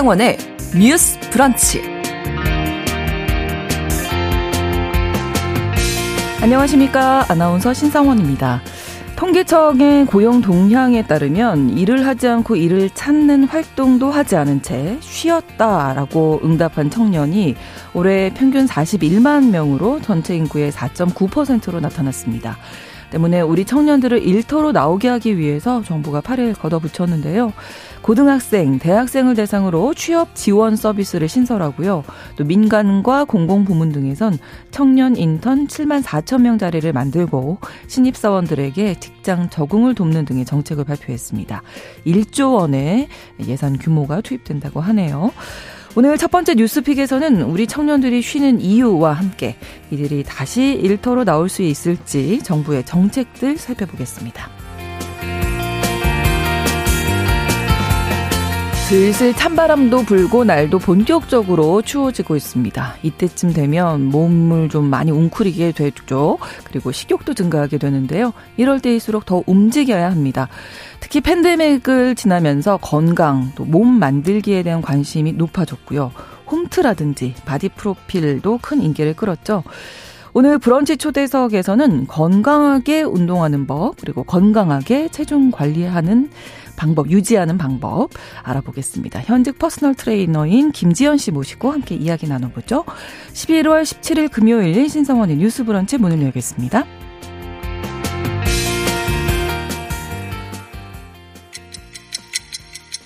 신성원의 뉴스 브런치. 안녕하십니까. 아나운서 신성원입니다. 통계청의 고용 동향에 따르면 일을 하지 않고 일을 찾는 활동도 하지 않은 채 쉬었다라고 응답한 청년이 올해 평균 41만 명으로 전체 인구의 4.9%로 나타났습니다. 때문에 우리 청년들을 일터로 나오게 하기 위해서 정부가 팔을 걷어붙였는데요. 고등학생, 대학생을 대상으로 취업 지원 서비스를 신설하고요. 또 민간과 공공부문 등에선 청년 인턴 7만 4천 명 자리를 만들고 신입사원들에게 직장 적응을 돕는 등의 정책을 발표했습니다. 1조 원의 예산 규모가 투입된다고 하네요. 오늘 첫 번째 뉴스픽에서는 우리 청년들이 쉬는 이유와 함께 이들이 다시 일터로 나올 수 있을지 정부의 정책들 살펴보겠습니다. 슬슬 찬바람도 불고 날도 본격적으로 추워지고 있습니다. 이때쯤 되면 몸을 좀 많이 웅크리게 되죠. 그리고 식욕도 증가하게 되는데요. 이럴 때일수록 더 움직여야 합니다. 특히 팬데믹을 지나면서 건강, 또 몸 만들기에 대한 관심이 높아졌고요. 홈트라든지 바디 프로필도 큰 인기를 끌었죠. 오늘 브런치 초대석에서는 건강하게 운동하는 법, 그리고 건강하게 체중 관리하는 방법, 유지하는 방법 알아보겠습니다. 현직 퍼스널 트레이너인 김지현 씨 모시고 함께 이야기 나눠보죠. 11월 17일 금요일 신성원의 뉴스 브런치 문을 열겠습니다.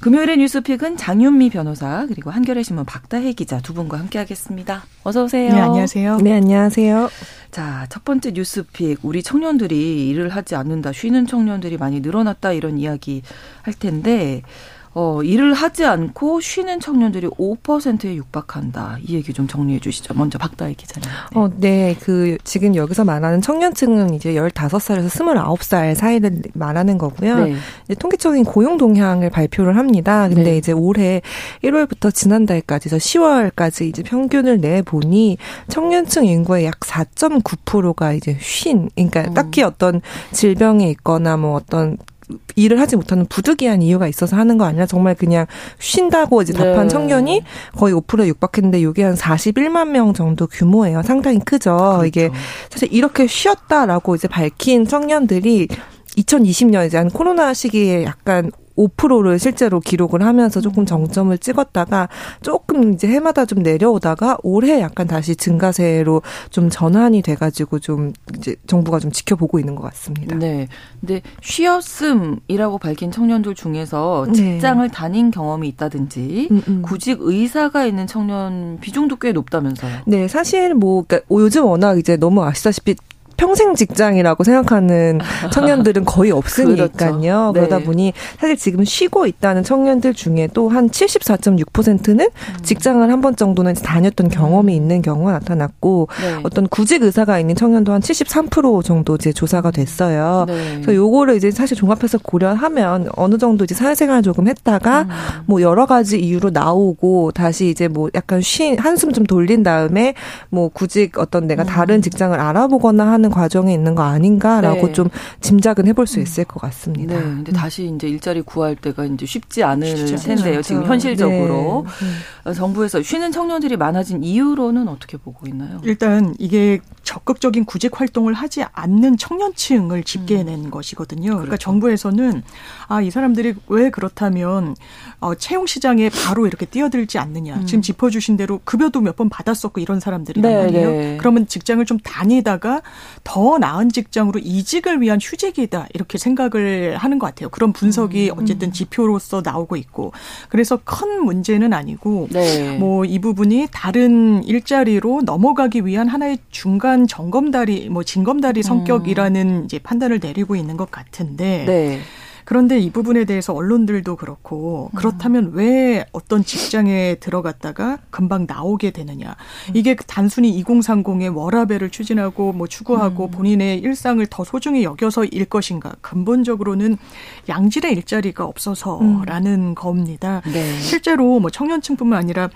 금요일의 뉴스픽은 장윤미 변호사 그리고 한겨레 신문 박다혜 기자 두 분과 함께하겠습니다. 어서 오세요. 네 안녕하세요. 네 안녕하세요. 자, 첫 번째 뉴스픽. 우리 청년들이 일을 하지 않는다. 쉬는 청년들이 많이 늘어났다. 이런 이야기 할 텐데, 어, 일을 하지 않고 쉬는 청년들이 5%에 육박한다. 이 얘기 좀 정리해 주시죠. 먼저 박다희 기자님. 네. 어, 네. 그, 지금 여기서 말하는 청년층은 이제 15살에서 29살 사이를 말하는 거고요. 네. 이제 통계적인 고용 동향을 발표를 합니다. 근데 네. 이제 올해 1월부터 지난달까지, 서 10월까지 이제 평균을 내 보니 청년층 인구의 약 4.9%가 이제 쉰, 그러니까 음. 딱히 어떤 질병에 있거나 뭐 어떤 일을 하지 못하는 부득이한 이유가 있어서 하는 거 아니라 정말 그냥 쉰다고 이제 답한 네. 청년이 거의 5%에 육박했는데 이게 한 41만 명 정도 규모예요. 상당히 크죠. 그렇죠. 이게 사실 이렇게 쉬었다라고 이제 밝힌 청년들이 2020년 이제 한 코로나 시기에 약간 5%를 실제로 기록을 하면서 조금 정점을 찍었다가 조금 이제 해마다 좀 내려오다가 올해 약간 다시 증가세로 좀 전환이 돼가지고 좀 이제 정부가 좀 지켜보고 있는 것 같습니다. 네. 근데 쉬었음이라고 밝힌 청년들 중에서 네. 직장을 네. 다닌 경험이 있다든지 음, 음. 구직 의사가 있는 청년 비중도 꽤 높다면서요? 네. 사실 뭐 그러니까 요즘 워낙 이제 너무 아시다시피 평생 직장이라고 생각하는 청년들은 거의 없으니까요. 그렇죠. 네. 그러다 보니 사실 지금 쉬고 있다는 청년들 중에도 한 74.6%는 음. 직장을 한 번 정도는 다녔던 경험이 있는 경우가 나타났고 네. 어떤 구직 의사가 있는 청년도 한 73% 정도 이제 조사가 됐어요. 네. 그래서 요거를 이제 사실 종합해서 고려하면 어느 정도 이제 사회생활 조금 했다가 음. 뭐 여러 가지 이유로 나오고 다시 이제 뭐 약간 쉰 한숨 좀 돌린 다음에 뭐 구직 어떤 내가 음. 다른 직장을 알아보거나 하는 하는 과정에 있는 거 아닌가라고 네. 좀 짐작은 해볼 수 있을 것 같습니다. 네. 근데 음. 다시 이제 일자리 구할 때가 이제 쉽지 않을 쉽지 텐데요. 지금 현실적으로 네. 네. 정부에서 쉬는 청년들이 많아진 이유로는 어떻게 보고 있나요? 일단 이게 적극적인 구직 활동을 하지 않는 청년층을 집계해낸 음. 것이거든요. 그러니까 그렇죠. 정부에서는 아 이 사람들이 왜 그렇다면 어, 채용 시장에 바로 이렇게 뛰어들지 않느냐. 음. 지금 짚어주신 대로 급여도 몇 번 받았었고 이런 사람들이 네, 아니에요. 네. 그러면 직장을 좀 다니다가 더 나은 직장으로 이직을 위한 휴직이다 이렇게 생각을 하는 것 같아요. 그런 분석이 음. 어쨌든 지표로서 나오고 있고 그래서 큰 문제는 아니고 네. 뭐이 부분이 다른 일자리로 넘어가기 위한 하나의 중간 점검다리 뭐 징검다리 성격이라는 음. 이제 판단을 내리고 있는 것 같은데. 네. 그런데 이 부분에 대해서 언론들도 그렇고 그렇다면 음. 왜 어떤 직장에 들어갔다가 금방 나오게 되느냐. 음. 이게 단순히 2030의 워라벨을 추진하고 뭐 추구하고 음. 본인의 일상을 더 소중히 여겨서일 것인가. 근본적으로는 양질의 일자리가 없어서라는 음. 겁니다. 네. 실제로 뭐 청년층뿐만 아니라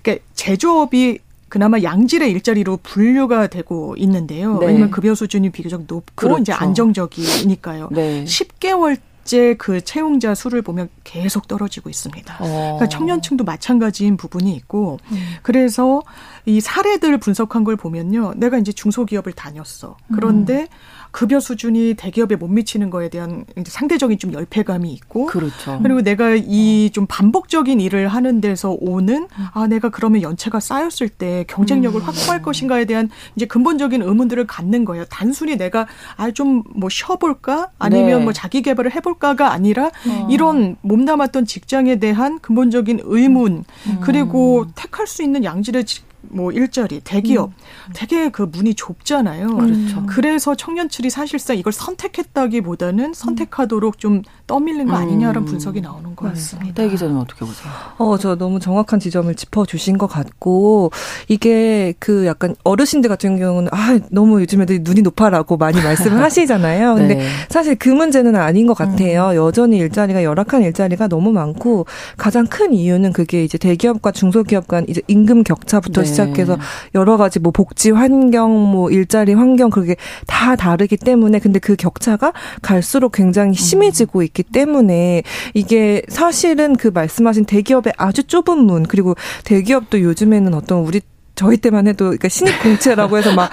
그러니까 제조업이 그나마 양질의 일자리로 분류가 되고 있는데요. 네. 왜냐하면 급여 수준이 비교적 높고 그렇죠. 이제 안정적이니까요. 네. 10개월 실제 그 채용자 수를 보면 계속 떨어지고 있습니다. 어. 그러니까 청년층도 마찬가지인 부분이 있고 음. 그래서 이 사례들 분석한 걸 보면요. 내가 이제 중소기업을 다녔어. 그런데 음. 급여 수준이 대기업에 못 미치는 거에 대한 상대적인 좀 열패감이 있고 그렇죠. 그리고 내가 이 좀 반복적인 일을 하는 데서 오는 아 내가 그러면 연체가 쌓였을 때 경쟁력을 음. 확보할 것인가에 대한 이제 근본적인 의문들을 갖는 거예요. 단순히 내가 아 좀 뭐 쉬어볼까 아니면 네. 뭐 자기 개발을 해볼까가 아니라 어. 이런 몸담았던 직장에 대한 근본적인 의문 음. 그리고 택할 수 있는 양질의 뭐 일자리, 대기업 음. 되게 그 문이 좁잖아요. 그렇죠. 그래서 청년층이 사실상 이걸 선택했다기보다는 선택하도록 좀 떠밀린 거 아니냐라는 음. 분석이 나오는 것 같습니다. 네, 기자님 어떻게 보세요? 어, 저 너무 정확한 지점을 짚어 주신 것 같고 이게 그 약간 어르신들 같은 경우는 아 너무 요즘 애들이 눈이 높아라고 많이 말씀을 하시잖아요. 근데 네. 사실 그 문제는 아닌 것 같아요. 음. 여전히 일자리가 열악한 일자리가 너무 많고 가장 큰 이유는 그게 이제 대기업과 중소기업 간 이제 임금 격차부터 네. 시작해서 여러 가지 뭐 복지 환경, 뭐 일자리 환경 그게 다 다르기 때문에 근데 그 격차가 갈수록 굉장히 심해지고 있기 때문에 이게 사실은 그 말씀하신 대기업의 아주 좁은 문 그리고 대기업도 요즘에는 어떤 우리 저희 때만 해도 그러니까 신입 공채라고 해서 막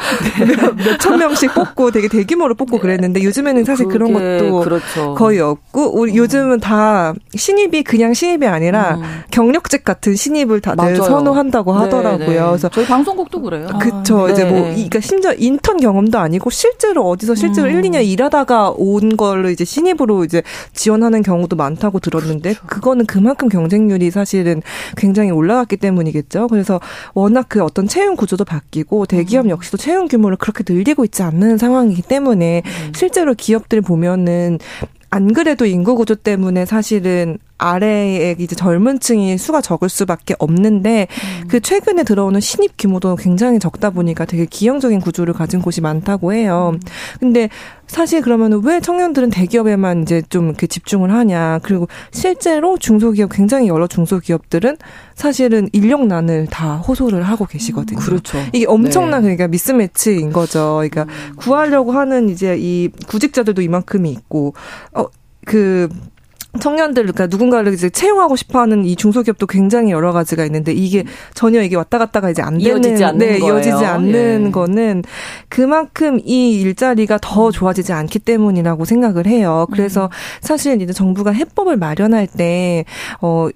몇천 명씩 뽑고 되게 대규모로 뽑고 그랬는데 요즘에는 사실 그런 것도 그렇죠. 거의 없고 우리 음. 요즘은 다 신입이 그냥 신입이 아니라 음. 경력직 같은 신입을 다들 맞아요. 선호한다고 네, 하더라고요. 네, 네. 그래서 저희 방송국도 그래요. 그렇죠. 아, 이제 뭐 그러니까 심지어 인턴 경험도 아니고 실제로 어디서 실제로 음. 1, 2년 일하다가 온 걸로 이제 신입으로 이제 지원하는 경우도 많다고 들었는데 그렇죠. 그거는 그만큼 경쟁률이 사실은 굉장히 올라갔기 때문이겠죠. 그래서 워낙 그 어떤 채용 구조도 바뀌고 대기업 음. 역시도 채용 규모를 그렇게 늘리고 있지 않는 상황이기 때문에 음. 실제로 기업들 보면은 안 그래도 인구 구조 때문에 사실은 아래에 이제 젊은 층이 수가 적을 수밖에 없는데 음. 그 최근에 들어오는 신입 규모도 굉장히 적다 보니까 되게 기형적인 구조를 가진 곳이 많다고 해요. 음. 근데 사실 그러면 왜 청년들은 대기업에만 이제 좀 이렇게 집중을 하냐. 그리고 실제로 중소기업 굉장히 여러 중소기업들은 사실은 인력난을 다 호소를 하고 계시거든요. 그렇죠. 이게 엄청난 네. 그러니까 미스매치인 거죠. 그러니까 음. 구하려고 하는 이제 이 구직자들도 이만큼이 있고 어 그 청년들 그러니까 누군가를 이제 채용하고 싶어하는 이 중소기업도 굉장히 여러 가지가 있는데 이게 전혀 이게 왔다 갔다가 이제 안 되는 이어지지 않는 네, 거예요. 이어지지 않는 예. 거는 그만큼 이 일자리가 더 음. 좋아지지 않기 때문이라고 생각을 해요. 그래서 음. 사실 이제 정부가 해법을 마련할 때 어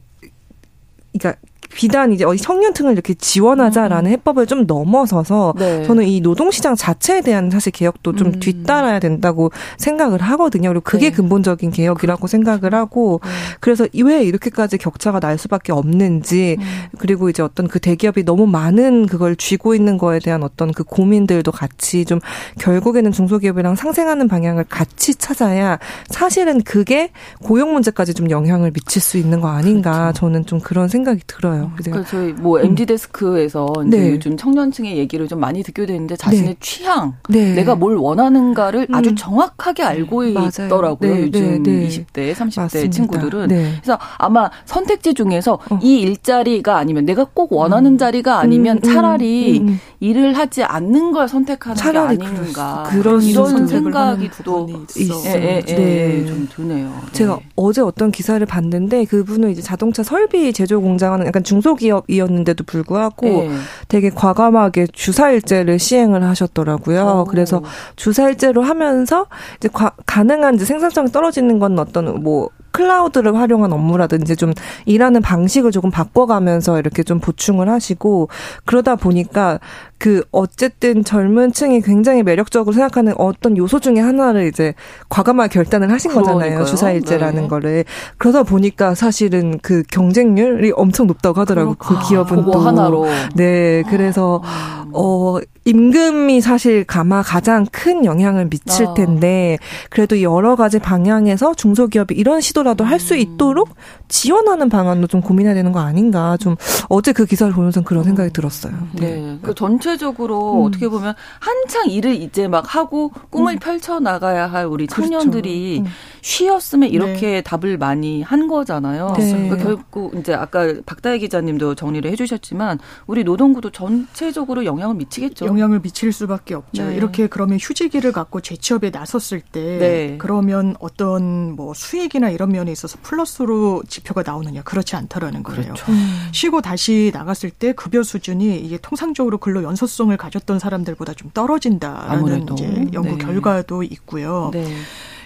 그러니까 비단 이제 어디 청년층을 이렇게 지원하자라는 음. 해법을 좀 넘어서서 네. 저는 이 노동시장 자체에 대한 사실 개혁도 좀 음. 뒤따라야 된다고 생각을 하거든요. 그리고 그게 네. 근본적인 개혁이라고 그렇죠. 생각을 하고 네. 그래서 왜 이렇게까지 격차가 날 수밖에 없는지 음. 그리고 이제 어떤 그 대기업이 너무 많은 그걸 쥐고 있는 거에 대한 어떤 그 고민들도 같이 좀 결국에는 중소기업이랑 상생하는 방향을 같이 찾아야 사실은 그게 고용 문제까지 좀 영향을 미칠 수 있는 거 아닌가 그렇죠. 저는 좀 그런 생각이 들어요. 있어요. 그래서 저희 뭐 MD 음. 데스크에서 이제 네. 요즘 청년층의 얘기를 좀 많이 듣게 되는데 자신의 네. 취향, 네. 내가 뭘 원하는가를 음. 아주 정확하게 알고 네. 있더라고요. 네. 요즘 20대, 30대 맞습니다. 친구들은. 그래서 아마 선택지 중에서 어. 이 일자리가 아니면 내가 꼭 원하는 음. 자리가 아니면 음, 음, 차라리 음, 일을 하지 않는 걸 선택하는 게 아닌가. 그런 이런 생각이 또 있어요. 예, 예, 예, 좀 드네요. 제가 어제 어떤 기사를 봤는데 그분은 이제 자동차 설비 제조 공장하는 약간 중소기업이었는데도 불구하고 네. 되게 과감하게 주사일제를 시행을 하셨더라고요. 오. 그래서 주사일제로 하면서 이제 과, 가능한 이제 생산성이 떨어지는 건 어떤 뭐 클라우드를 활용한 업무라든지 좀 일하는 방식을 조금 바꿔가면서 이렇게 좀 보충을 하시고 그러다 보니까 그 어쨌든 젊은 층이 굉장히 매력적으로 생각하는 어떤 요소 중에 하나를 이제 과감하게 결단을 하신 거잖아요. 그러니까요. 주사일제라는 네. 거를. 그러다 보니까 사실은 그 경쟁률이 엄청 높다고 하더라고요. 그 기업은 또. 하나로. 네. 그래서 아. 어 임금이 사실 가마 가장 큰 영향을 미칠 아. 텐데 그래도 여러 가지 방향에서 중소기업이 이런 시도라도 할수 음. 있도록 지원하는 방안도 좀 고민해야 되는 거 아닌가 좀 어제 그 기사를 보면서 그런 생각이 들었어요. 네. 네. 그 전체적으로 음. 어떻게 보면 한창 일을 이제 막 하고 꿈을 음. 펼쳐 나가야 할 우리 그렇죠. 청년들이 그렇죠. 쉬었으면 이렇게 네. 답을 많이 한 거잖아요. 네. 그러니까 결국 이제 아까 박다혜 기자님도 정리를 해주셨지만 우리 노동구도 전체적으로 영향을 미치겠죠. 영향을 미칠 수밖에 없죠. 네. 이렇게 그러면 휴직기를 갖고 재취업에 나섰을 때 네. 그러면 어떤 뭐 수익이나 이런 면에 있어서 플러스로 지표가 나오느냐 그렇지 않다라는 거예요. 그렇죠. 음. 쉬고 다시 나갔을 때 급여 수준이 이게 통상적으로 근로 연소성을 가졌던 사람들보다 좀 떨어진다라는 아무래도. 이제 연구 네. 결과도 있고요.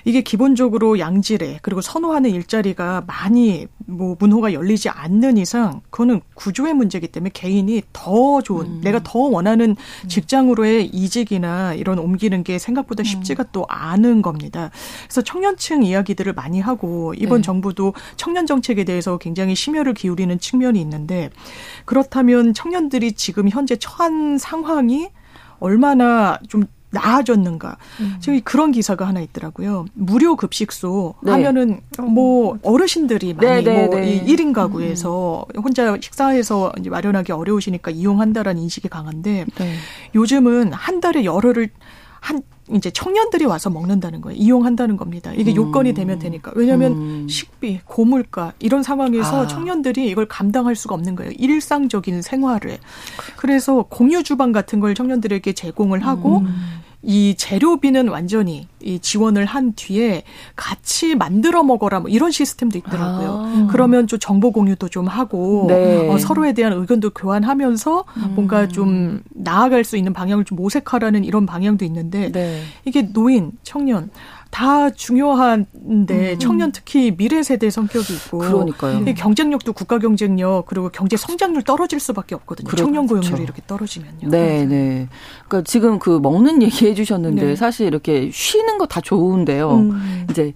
네. 이게 기본적으로 양질의 그리고 선호하는 일자리가 많이 뭐 문호가 열리지 않는 이상 그거는 구조의 문제이기 때문에 개인이 더 좋은 음. 내가 더 원하는 음. 직장으로의 이직이나 이런 옮기는 게 생각보다 음. 쉽지가 음. 또 않은 겁니다. 그래서 청년층 이야기들을 많이 하고 이번 네. 정부도 청년 정책에 대해서 굉장히 심혈을 기울이는 측면이 있는데 그렇다면 청년들이 지금 현재 처한 상황이 얼마나 좀 나아졌는가. 음. 저기 그런 기사가 하나 있더라고요. 무료 급식소 네. 하면은 뭐 어르신들이 많이 네, 네, 뭐 네. 1인 가구에서 음. 혼자 식사해서 이제 마련하기 어려우시니까 이용한다라는 인식이 강한데 네. 요즘은 한 달에 열흘을 한 이제 청년들이 와서 먹는다는 거예요. 이용한다는 겁니다. 이게 음. 요건이 되면 되니까. 왜냐하면 음. 식비, 고물가 이런 상황에서 아. 청년들이 이걸 감당할 수가 없는 거예요. 일상적인 생활을. 그래서 공유 주방 같은 걸 청년들에게 제공을 하고 음. 이 재료비는 완전히 이 지원을 한 뒤에 같이 만들어 먹어라 뭐 이런 시스템도 있더라고요. 아. 그러면 좀 정보 공유도 좀 하고 네. 어, 서로에 대한 의견도 교환하면서 음. 뭔가 좀 나아갈 수 있는 방향을 좀 모색하라는 이런 방향도 있는데 네. 이게 노인, 청년 다 중요한데 음. 청년 특히 미래 세대 성격이 있고 그러니까요. 경쟁력도 국가 경쟁력 그리고 경제 성장률 떨어질 수밖에 없거든요. 그렇죠. 청년 고용률이 이렇게 떨어지면요. 네, 네. 그러니까 지금 그 먹는 얘기 해 주셨는데 네. 사실 이렇게 쉬는 거 다 좋은데요. 음. 이제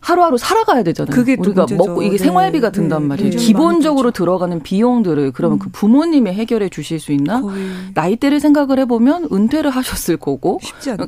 하루하루 살아가야 되잖아요. 그게 우리가 문제죠. 먹고 이게 네. 생활비가 든단 네. 말이에요. 네. 기본적으로 들어가는 비용들을 그러면 음. 그 부모님이 해결해 주실 수 있나? 거의. 나이대를 생각을 해보면 은퇴를 하셨을 거고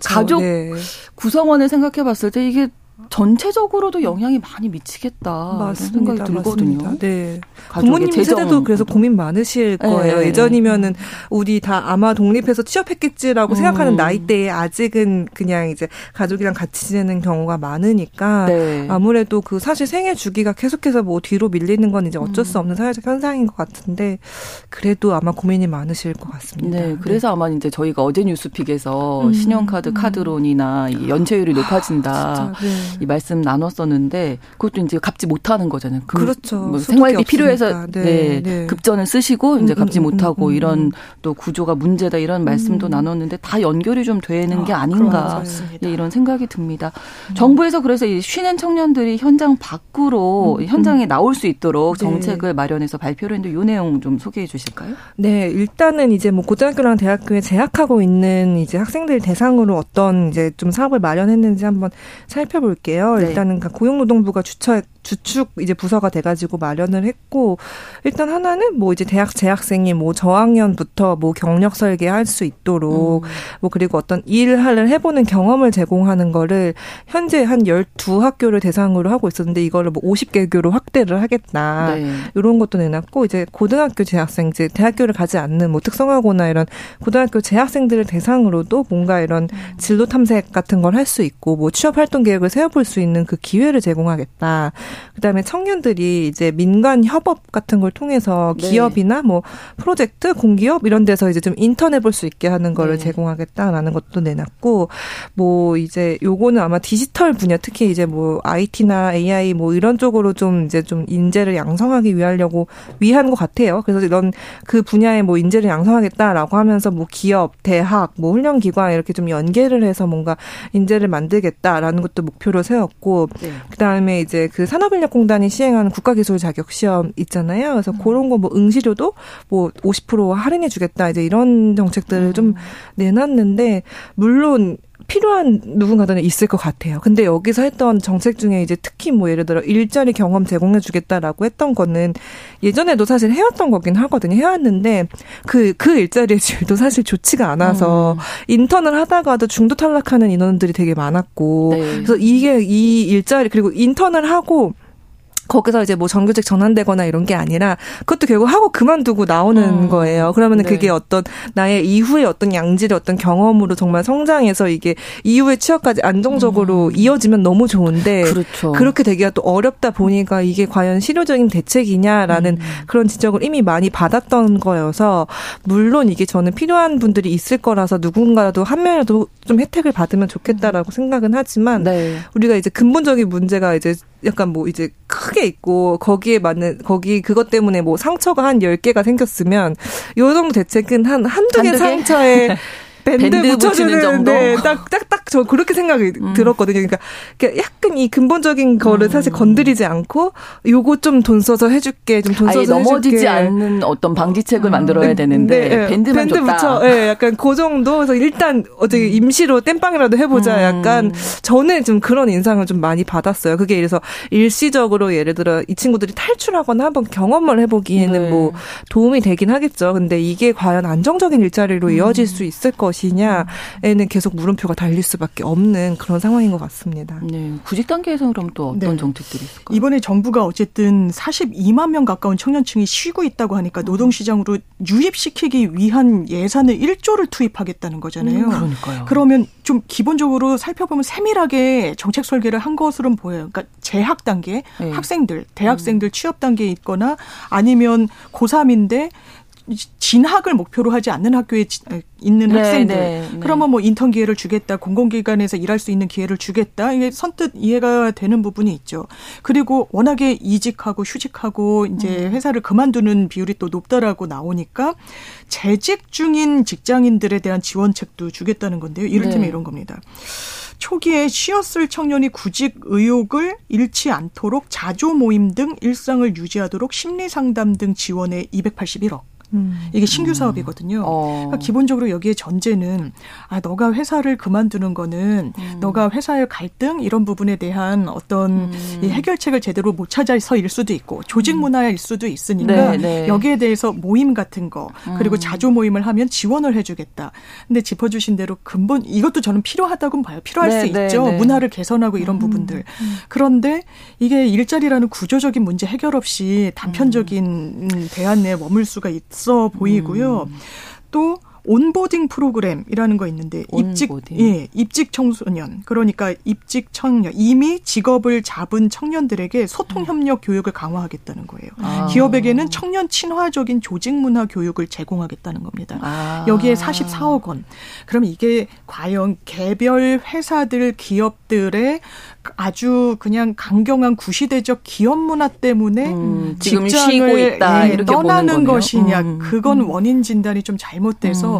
가족 네. 구성원을 생각해 봤을 때 이게 전체적으로도 영향이 많이 미치겠다 맞습니다. 생각이 들거든요. 맞습니다. 네. 부모님 세대도 그래서 고민 많으실 네. 거예요. 네. 예전이면은 우리 다 아마 독립해서 취업했겠지라고 음. 생각하는 나이대에 아직은 그냥 이제 가족이랑 같이 지내는 경우가 많으니까 네. 아무래도 그 사실 생애 주기가 계속해서 뭐 뒤로 밀리는 건 이제 어쩔 수 음. 없는 사회적 현상인 것 같은데 그래도 아마 고민이 많으실 것 같습니다. 네. 그래서 네. 아마 이제 저희가 어제 뉴스픽에서 음. 신용카드 카드론이나 연체율이 높아진다. 아, 이 말씀 나눴었는데 그것도 이제 갚지 못하는 거잖아요. 그 그렇죠. 뭐 생활비 필요해서 네, 네, 네, 급전을 쓰시고 이제 갚지 음, 음, 못하고 음, 음, 이런 또 구조가 문제다 이런 말씀도 음. 나눴는데 다 연결이 좀 되는 아, 게 아닌가 네, 이런 생각이 듭니다. 음. 정부에서 그래서 이 쉬는 청년들이 현장 밖으로 현장에 나올 수 있도록 네. 정책을 네. 마련해서 발표를 했는데 이 내용 좀 소개해 주실까요? 네, 일단은 이제 뭐 고등학교랑 대학교에 재학하고 있는 이제 학생들 대상으로 어떤 이제 좀 사업을 마련했는지 한번 살펴볼게요. 게요. 네. 일단은 고용노동부가 주처 주축 이제 부서가 돼가지고 마련을 했고 일단 하나는 뭐 이제 대학 재학생이 뭐 저학년부터 뭐 경력 설계할 수 있도록 음. 뭐 그리고 어떤 일을 해보는 경험을 제공하는 거를 현재 한 열두 학교를 대상으로 하고 있었는데 이거를 뭐 오십 개교로 확대를 하겠다 네. 이런 것도 내놨고 이제 고등학교 재학생 이제 대학교를 가지 않는 뭐 특성화고나 이런 고등학교 재학생들을 대상으로도 뭔가 이런 음. 진로 탐색 같은 걸 할 수 있고 뭐 취업 활동 계획을 세 워볼 수 있는 그 기회를 제공하겠다. 그다음에 청년들이 이제 민간 협업 같은 걸 통해서 네. 기업이나 뭐 프로젝트, 공기업 이런 데서 이제 좀 인턴해 볼 수 있게 하는 거를 네. 제공하겠다라는 것도 내놨고 뭐 이제 요거는 아마 디지털 분야 특히 이제 뭐 IT나 AI 뭐 이런 쪽으로 좀 이제 좀 인재를 양성하기 위하려고 위한 것 같아요. 그래서 이런 그 분야에 뭐 인재를 양성하겠다라고 하면서 뭐 기업, 대학, 뭐 훈련 기관 이렇게 좀 연계를 해서 뭔가 인재를 만들겠다라는 것도 목표 로 세웠고 네. 그다음에 이제 그 산업 산업인력공단이 시행하는 국가기술 자격 시험 있잖아요. 그래서 음. 그런 거 뭐 응시료도 뭐 50% 할인해 주겠다 이제 이런 정책들을 음. 좀 내놨는데 물론 필요한 누군가는 있을 것 같아요. 근데 여기서 했던 정책 중에 이제 특히 뭐 예를 들어 일자리 경험 제공해 주겠다라고 했던 거는 예전에도 사실 해왔던 거긴 하거든요. 해왔는데 그, 그 일자리의 질도 사실 좋지가 않아서 음. 인턴을 하다가도 중도 탈락하는 인원들이 되게 많았고 네. 그래서 이게 이 일자리 그리고 인턴을 하고 거기서 이제 뭐 정규직 전환되거나 이런 게 아니라 그것도 결국 하고 그만두고 나오는 음. 거예요. 그러면 은 네. 그게 어떤 나의 이후의 어떤 양질의 어떤 경험으로 정말 성장해서 이게 이후의 취업까지 안정적으로 음. 이어지면 너무 좋은데 그렇죠. 그렇게 되기가 또 어렵다 보니까 이게 과연 실효적인 대책이냐라는 음. 그런 지적을 이미 많이 받았던 거여서 물론 이게 저는 필요한 분들이 있을 거라서 누군가라도 한 명이라도 좀 혜택을 받으면 좋겠다라고 생각은 하지만 네. 우리가 이제 근본적인 문제가 이제 약간 뭐 이제 크게 있고 거기에 맞는 거기 그것 때문에 뭐 상처가 한 10개가 생겼으면 요 정도 대책은 한 한두 개? 상처에 밴드, 밴드 붙여주는 정도. 네, 딱 딱 딱 저 그렇게 생각이 음. 들었거든요. 그러니까 약간 이 근본적인 거를 음. 사실 건드리지 않고 요거 좀 돈 써서 해줄게, 좀 돈 써서 넘어지지 해줄게. 않는 어떤 방지책을 음. 만들어야 네, 되는데 네, 밴드만 밴드 줬다. 붙여, 네, 약간 그 정도. 그래서 일단 어떻게 음. 임시로 땜빵이라도 해보자. 음. 약간 저는 좀 그런 인상을 좀 많이 받았어요. 그게 그래서 일시적으로 예를 들어 이 친구들이 탈출하거나 한번 경험을 해보기에는 네. 뭐 도움이 되긴 하겠죠. 근데 이게 과연 안정적인 일자리로 이어질 수 있을 것 것이냐에는 계속 물음표가 달릴 수밖에 없는 그런 상황인 것 같습니다. 네. 구직 단계에서 그럼 또 어떤 네. 정책들이 있을까요? 이번에 정부가 어쨌든 42만 명 가까운 청년층이 쉬고 있다고 하니까 노동시장으로 유입시키기 위한 예산을 1조를 투입하겠다는 거잖아요. 음, 그러니까요. 그러면 좀 기본적으로 살펴보면 세밀하게 정책 설계를 한 것으로는 보여요. 그러니까 재학 단계 네. 학생들, 대학생들 음. 취업 단계에 있거나 아니면 고3인데 진학을 목표로 하지 않는 학교에 있는 네, 학생들 네, 네. 그러면 뭐 인턴 기회를 주겠다 공공기관에서 일할 수 있는 기회를 주겠다 이게 선뜻 이해가 되는 부분이 있죠 그리고 워낙에 이직하고 휴직하고 이제 음. 회사를 그만두는 비율이 또 높다라고 나오니까 재직 중인 직장인들에 대한 지원책도 주겠다는 건데요 이를테면 네. 이런 겁니다 초기에 쉬었을 청년이 구직 의욕을 잃지 않도록 자조 모임 등 일상을 유지하도록 심리 상담 등 지원에 281억 음. 이게 신규 사업이거든요. 어. 그러니까 기본적으로 여기에 전제는 아 너가 회사를 그만두는 거는 음. 너가 회사의 갈등 이런 부분에 대한 어떤 음. 이 해결책을 제대로 못 찾아서일 수도 있고 조직 음. 문화일 수도 있으니까 네, 네. 여기에 대해서 모임 같은 거 그리고 음. 자조 모임을 하면 지원을 해주겠다. 근데 짚어주신 대로 근본 이것도 저는 필요하다고 봐요. 필요할 네, 수 네, 있죠. 네. 문화를 개선하고 이런 음. 부분들. 그런데 이게 일자리라는 구조적인 문제 해결 없이 단편적인 대안에 머물 수가 있. 없어 보이고요. 음. 또 온보딩 프로그램이라는 거 있는데 입직 예, 입직 청소년 그러니까 입직 청년 이미 직업을 잡은 청년들에게 소통 협력 교육을 강화하겠다는 거예요. 아. 기업에게는 청년 친화적인 조직 문화 교육을 제공하겠다는 겁니다. 아. 여기에 44억 원. 그럼 이게 과연 개별 회사들 기업들의 아주 그냥 강경한 구시대적 기업 문화 때문에 음, 지금 쉬고 있다 예, 이렇게 떠나는 것이냐 음. 그건 음. 원인 진단이 좀 잘못돼서 음.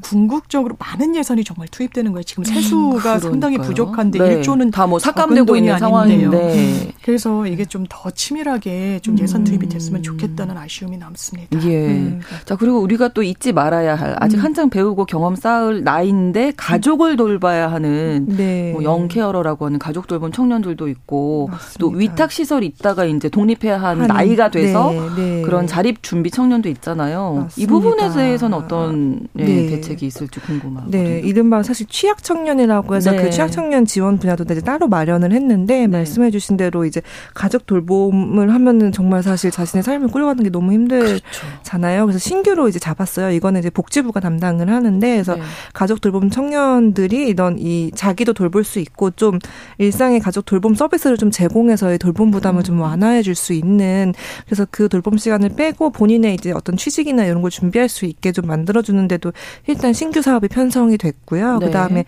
궁극적으로 많은 예산이 정말 투입되는 거예요. 지금 세수가 음, 상당히 부족한데 네. 1조는 다 뭐 삭감되고 있는 상황인데요. 네. 그래서 이게 좀 더 치밀하게 좀 예산 투입이 됐으면 좋겠다는 아쉬움이 남습니다. 예. 음. 자 그리고 우리가 또 잊지 말아야 할 아직 한창 배우고 경험 쌓을 나이인데 가족을 돌봐야 하는 네. 뭐 영케어러라고 하는 가족 돌 돌본 청년들도 있고 맞습니다. 또 위탁 시설 있다가 이제 독립해야 한 나이가 돼서 네, 네. 그런 자립 준비 청년도 있잖아요. 맞습니다. 이 부분에 대해서는 어떤 네, 네. 대책이 있을지 궁금하거든요. 네, 이른바 사실 취약 청년이라고 해서 그 네. 취약 청년 지원 분야도 이제 따로 마련을 했는데 네. 말씀해 주신 대로 이제 가족 돌봄을 하면은 정말 사실 자신의 삶을 꾸려가는 게 너무 힘들잖아요. 그렇죠. 그래서 신규로 이제 잡았어요. 이거는 이제 복지부가 담당을 하는데 그래서 가족 돌봄 청년들이 이런 이 자기도 돌볼 수 있고 좀 일상 일상의 가족 돌봄 서비스를 좀 제공해서의 돌봄 부담을 좀 완화해 줄 수 있는 그래서 그 돌봄 시간을 빼고 본인의 이제 어떤 취직이나 이런 걸 준비할 수 있게 좀 만들어 주는데 도 일단 신규 사업이 편성이 됐고요. 네. 그다음에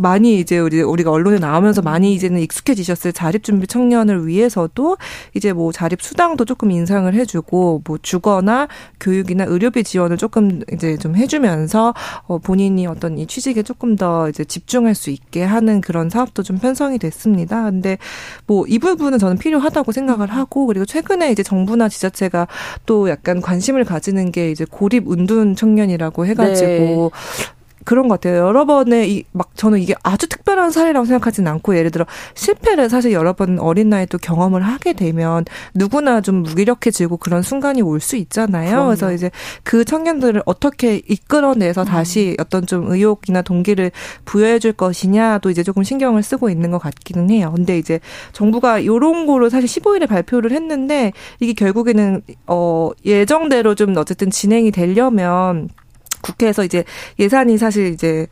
많이 이제 우리 우리가 언론에 나오면서 많이 이제는 익숙해지셨을 자립 준비 청년을 위해서도 이제 뭐 자립 수당도 조금 인상을 해주고 뭐 주거나 교육이나 의료비 지원을 조금 이제 좀 해주면서 어 본인이 어떤 이 취직에 조금 더 이제 집중할 수 있게 하는 그런 사업도 좀 편성이 됐습니다. 근데 뭐 이 부분은 저는 필요하다고 생각을 하고 그리고 최근에 이제 정부나 지자체가 또 약간 관심을 가지는 게 이제 고립 운둔 청년이라고 해가지고 네. 그런 것 같아요. 여러 번의 이, 막 저는 이게 아주 특별한 사례라고 생각하지는 않고 예를 들어 실패를 사실 여러 번 어린 나이에 또 경험을 하게 되면 누구나 좀 무기력해지고 그런 순간이 올 수 있잖아요. 그럼요. 그래서 이제 그 청년들을 어떻게 이끌어내서 음. 다시 어떤 좀 의욕이나 동기를 부여해 줄 것이냐도 이제 조금 신경을 쓰고 있는 것 같기는 해요. 근데 이제 정부가 요런 거를 사실 15일에 발표를 했는데 이게 결국에는 어 예정대로 좀 어쨌든 진행이 되려면 국회에서 이제 예산이 사실 이제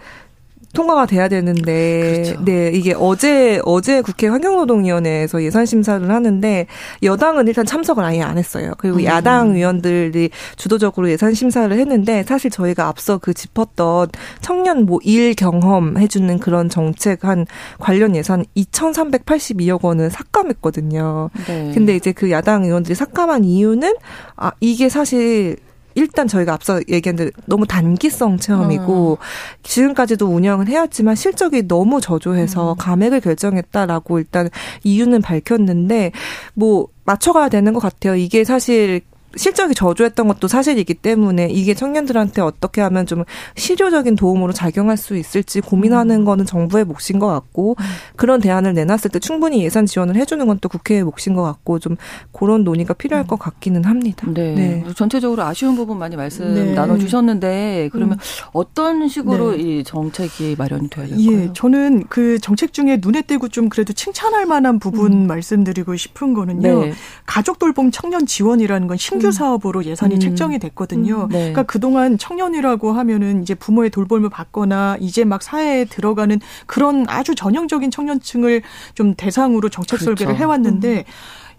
통과가 돼야 되는데 그렇죠. 네 이게 어제 어제 국회 환경노동위원회에서 예산 심사를 하는데 여당은 일단 참석을 아예 안 했어요. 그리고 음. 야당 의원들이 주도적으로 예산 심사를 했는데 사실 저희가 앞서 그 짚었던 청년 뭐 일 경험 해 주는 그런 정책 한 관련 예산 2,382억 원을 삭감했거든요. 네. 근데 이제 그 야당 의원들이 삭감한 이유는 아 이게 사실 일단 저희가 앞서 얘기한 너무 단기성 체험이고 음. 지금까지도 운영을 해왔지만 실적이 너무 저조해서 음. 감액을 결정했다라고 일단 이유는 밝혔는데 뭐 맞춰가야 되는 것 같아요. 이게 사실 실적이 저조했던 것도 사실이기 때문에 이게 청년들한테 어떻게 하면 좀 실효적인 도움으로 작용할 수 있을지 고민하는 음. 거는 정부의 몫인 것 같고 음. 그런 대안을 내놨을 때 충분히 예산 지원을 해주는 건 또 국회의 몫인 것 같고 좀 그런 논의가 필요할 음. 것 같기는 합니다. 네. 네. 전체적으로 아쉬운 부분 많이 말씀 네. 나눠주셨는데 그러면 어떤 식으로 네. 이 정책이 마련이 돼야 될까요? 예, 저는 그 정책 중에 눈에 띄고 좀 그래도 칭찬할 만한 부분 음. 말씀드리고 싶은 거는요. 네. 가족 돌봄 청년 지원이라는 건 신규 음. 사업으로 예산이 음. 책정이 됐거든요. 음. 네. 그러니까 그동안 청년이라고 하면은 이제 부모의 돌봄을 받거나 이제 막 사회에 들어가는 그런 아주 전형적인 청년층을 좀 대상으로 정책 그렇죠. 설계를 해왔는데 음.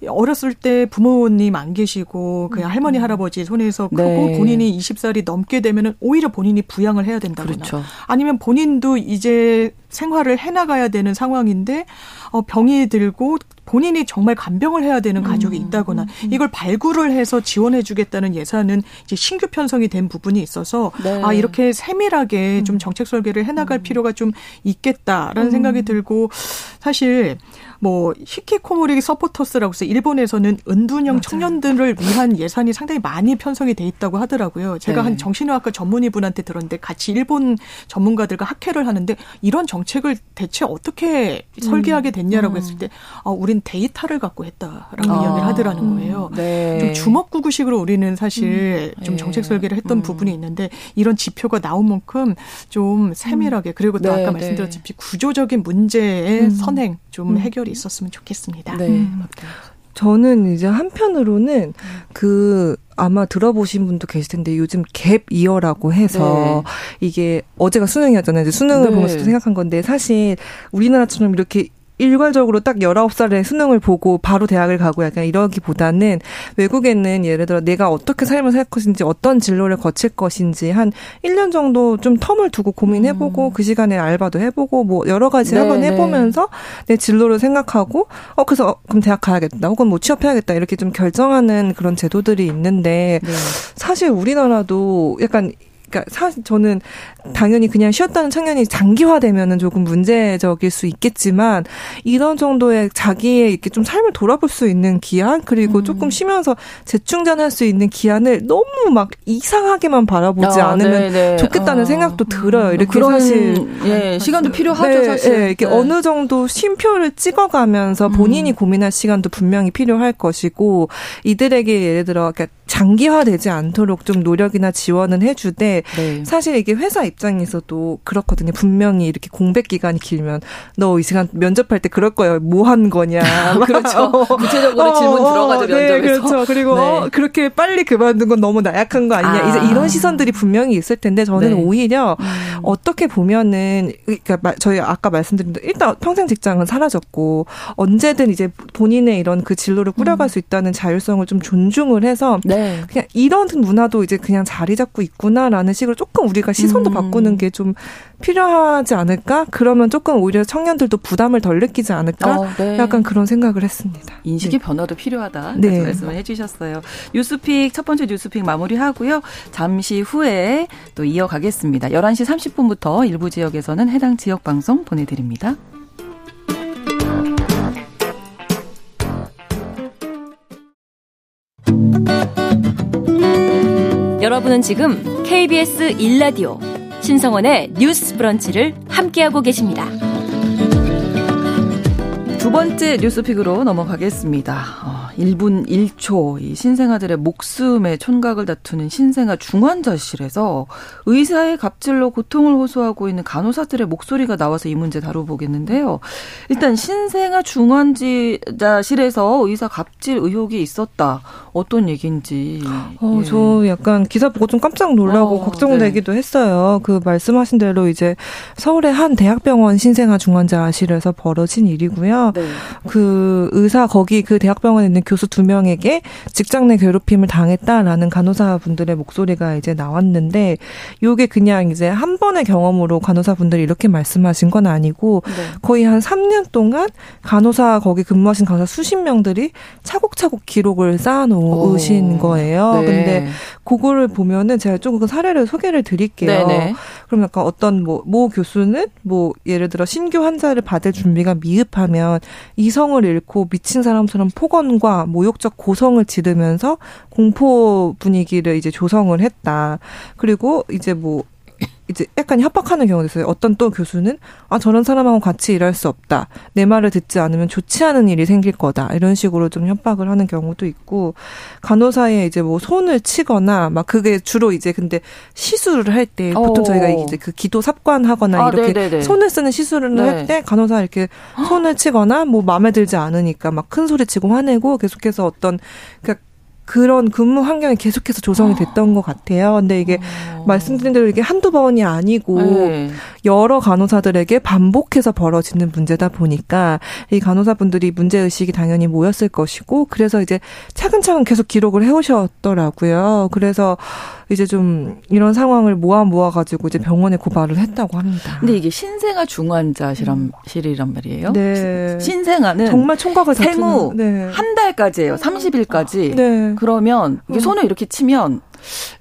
어렸을 때 부모님 안 계시고 그 할머니 할아버지 손에서 크고 네. 본인이 20살이 넘게 되면은 오히려 본인이 부양을 해야 된다거나 그렇죠. 아니면 본인도 이제 생활을 해나가야 되는 상황인데 어 병이 들고 본인이 정말 간병을 해야 되는 가족이 음, 있다거나 음, 음. 이걸 발굴을 해서 지원해 주겠다는 예산은 이제 신규 편성이 된 부분이 있어서 네. 아 이렇게 세밀하게 좀 정책 설계를 해 나갈 필요가 좀 있겠다라는 생각이 들고 사실 뭐 히키코모리 서포터스라고 해서 일본에서는 은둔형 맞아요. 청년들을 위한 예산이 상당히 많이 편성이 돼 있다고 하더라고요. 제가 네. 한 정신의학과 전문의 분한테 들었는데 같이 일본 전문가들과 학회를 하는데 이런 정책을 대체 어떻게 설계하게 됐냐라고 음. 했을 때 어, 우린 데이터를 갖고 했다라고 아. 이야기를 하더라는 거예요. 네. 좀 주먹구구식으로 우리는 사실 음. 좀 정책 설계를 했던 음. 부분이 있는데 이런 지표가 나온 만큼 좀 세밀하게 그리고 또 네, 아까 네. 말씀드렸듯이 구조적인 문제의 음. 선행 좀 음. 해결이 있었으면 좋겠습니다. 네. 음. 저는 이제 한편으로는 그 아마 들어보신 분도 계실 텐데 요즘 갭 이어라고 해서 네. 이게 어제가 수능이었잖아요. 이제 수능을 네. 보면서 생각한 건데 사실 우리나라처럼 이렇게 일괄적으로 딱 19살에 수능을 보고 바로 대학을 가고 약간 이러기보다는 외국에는 예를 들어 내가 어떻게 삶을 살 것인지 어떤 진로를 거칠 것인지 한 1년 정도 좀 텀을 두고 고민해보고 음. 그 시간에 알바도 해보고 뭐 여러 가지 네, 한번 네. 해보면서 내 진로를 생각하고 어 그래서 어, 그럼 대학 가야겠다 혹은 뭐 취업해야겠다 이렇게 좀 결정하는 그런 제도들이 있는데 네. 사실 우리나라도 약간 그러니까 사실 저는 당연히 그냥 쉬었다는 청년이 장기화되면은 조금 문제적일 수 있겠지만 이런 정도의 자기의 이렇게 좀 삶을 돌아볼 수 있는 기한 그리고 음. 조금 쉬면서 재충전할 수 있는 기한을 너무 막 이상하게만 바라보지 아, 않으면 네네. 네. 좋겠다는 어. 생각도 들어요. 이렇게 그런, 사실 예, 시간도 필요하죠, 네, 사실. 네, 이렇게 네. 어느 정도 쉼표를 찍어가면서 본인이 음. 고민할 시간도 분명히 필요할 것이고 이들에게 예를 들어 그러니까 장기화되지 않도록 좀 노력이나 지원은 해주되 네. 사실 이게 회사 입장에서도 그렇거든요. 분명히 이렇게 공백 기간이 길면 너 이 시간 면접할 때 그럴 거예요. 뭐한 거냐. 그렇죠. 구체적으로 어, 질문 들어가죠 네, 면접에서. 네, 그렇죠. 그리고 네. 어, 그렇게 빨리 그만둔 건 너무 나약한 거 아니냐. 아. 이제 이런 시선들이 분명히 있을 텐데 저는 네. 오히려 음. 어떻게 보면은 그러니까 저희 아까 말씀드린 대로 일단 평생 직장은 사라졌고 언제든 이제 본인의 이런 그 진로를 꾸려갈 음. 수 있다는 자율성을 좀 존중을 해서 네. 네. 그냥 이런 문화도 이제 그냥 자리 잡고 있구나라는 식으로 조금 우리가 시선도 음. 바꾸는 게 좀 필요하지 않을까? 그러면 조금 오히려 청년들도 부담을 덜 느끼지 않을까? 어, 네. 약간 그런 생각을 했습니다. 인식의 네. 변화도 필요하다. 네. 말씀을 해주셨어요. 뉴스픽 첫 번째 뉴스픽 마무리하고요. 잠시 후에 또 이어가겠습니다. 11시 30분부터 일부 지역에서는 해당 지역 방송 보내드립니다. 여러분은 지금 KBS 1라디오 신성원의 뉴스 브런치를 함께하고 계십니다. 두 번째 뉴스픽으로 넘어가겠습니다. 어, 1분 1초 이 신생아들의 목숨에 촌각을 다투는 신생아 중환자실에서 의사의 갑질로 고통을 호소하고 있는 간호사들의 목소리가 나와서 이 문제 다뤄보겠는데요. 일단 신생아 중환자실에서 의사 갑질 의혹이 있었다. 어떤 얘기인지. 어, 예. 저 약간 기사 보고 좀 깜짝 놀라고 어, 걱정되기도 네. 했어요. 그 말씀하신 대로 이제 서울의 한 대학병원 신생아 중환자실에서 벌어진 일이고요. 네. 그 의사 거기 그 대학병원에 있는 교수 두 명에게 직장 내 괴롭힘을 당했다라는 간호사분들의 목소리가 이제 나왔는데 요게 그냥 이제 한 번의 경험으로 간호사분들이 이렇게 말씀하신 건 아니고 네. 거의 한 3년 동안 간호사 거기 근무하신 간호사 수십 명들이 차곡차곡 기록을 쌓아놓으신 오. 거예요. 네. 근데 그거를 보면은 제가 조금 그 사례를 소개를 드릴게요. 네네. 그럼 약간 어떤 뭐, 모 교수는 뭐 예를 들어 신규 환자를 받을 준비가 미흡하면 이성을 잃고 미친 사람처럼 폭언 과 모욕적 고성을 지르면서 공포 분위기를 이제 조성을 했다. 그리고 이제 뭐 이제 약간 협박하는 경우도 있어요. 어떤 또 교수는 아 저런 사람하고 같이 일할 수 없다. 내 말을 듣지 않으면 좋지 않은 일이 생길 거다. 이런 식으로 좀 협박을 하는 경우도 있고 간호사에 이제 뭐 손을 치거나 막 그게 주로 이제 근데 시술을 할 때 보통 저희가 어. 이제 그 기도 삽관하거나 아, 이렇게 네네네. 손을 쓰는 시술을 네. 할때 간호사 이렇게 손을 치거나 뭐 마음에 들지 않으니까 막 큰 소리 치고 화내고 계속해서 어떤 그러니까 그런 근무 환경이 계속해서 조성이 됐던 것 같아요. 근데 이게 어. 말씀드린 대로 이게 한두 번이 아니고 네. 여러 간호사들에게 반복해서 벌어지는 문제다 보니까 이 간호사분들이 문제 의식이 당연히 모였을 것이고 그래서 이제 차근차근 계속 기록을 해오셨더라고요. 그래서 이제 좀 이런 상황을 모아 모아 가지고 이제 병원에 고발을 했다고 합니다. 근데 이게 신생아 중환자실이란 음. 말이에요. 네. 신생아는 정말 총각을 생후 네. 한 달까지예요. 30일까지. 네. 그러면 이게 음. 손을 이렇게 치면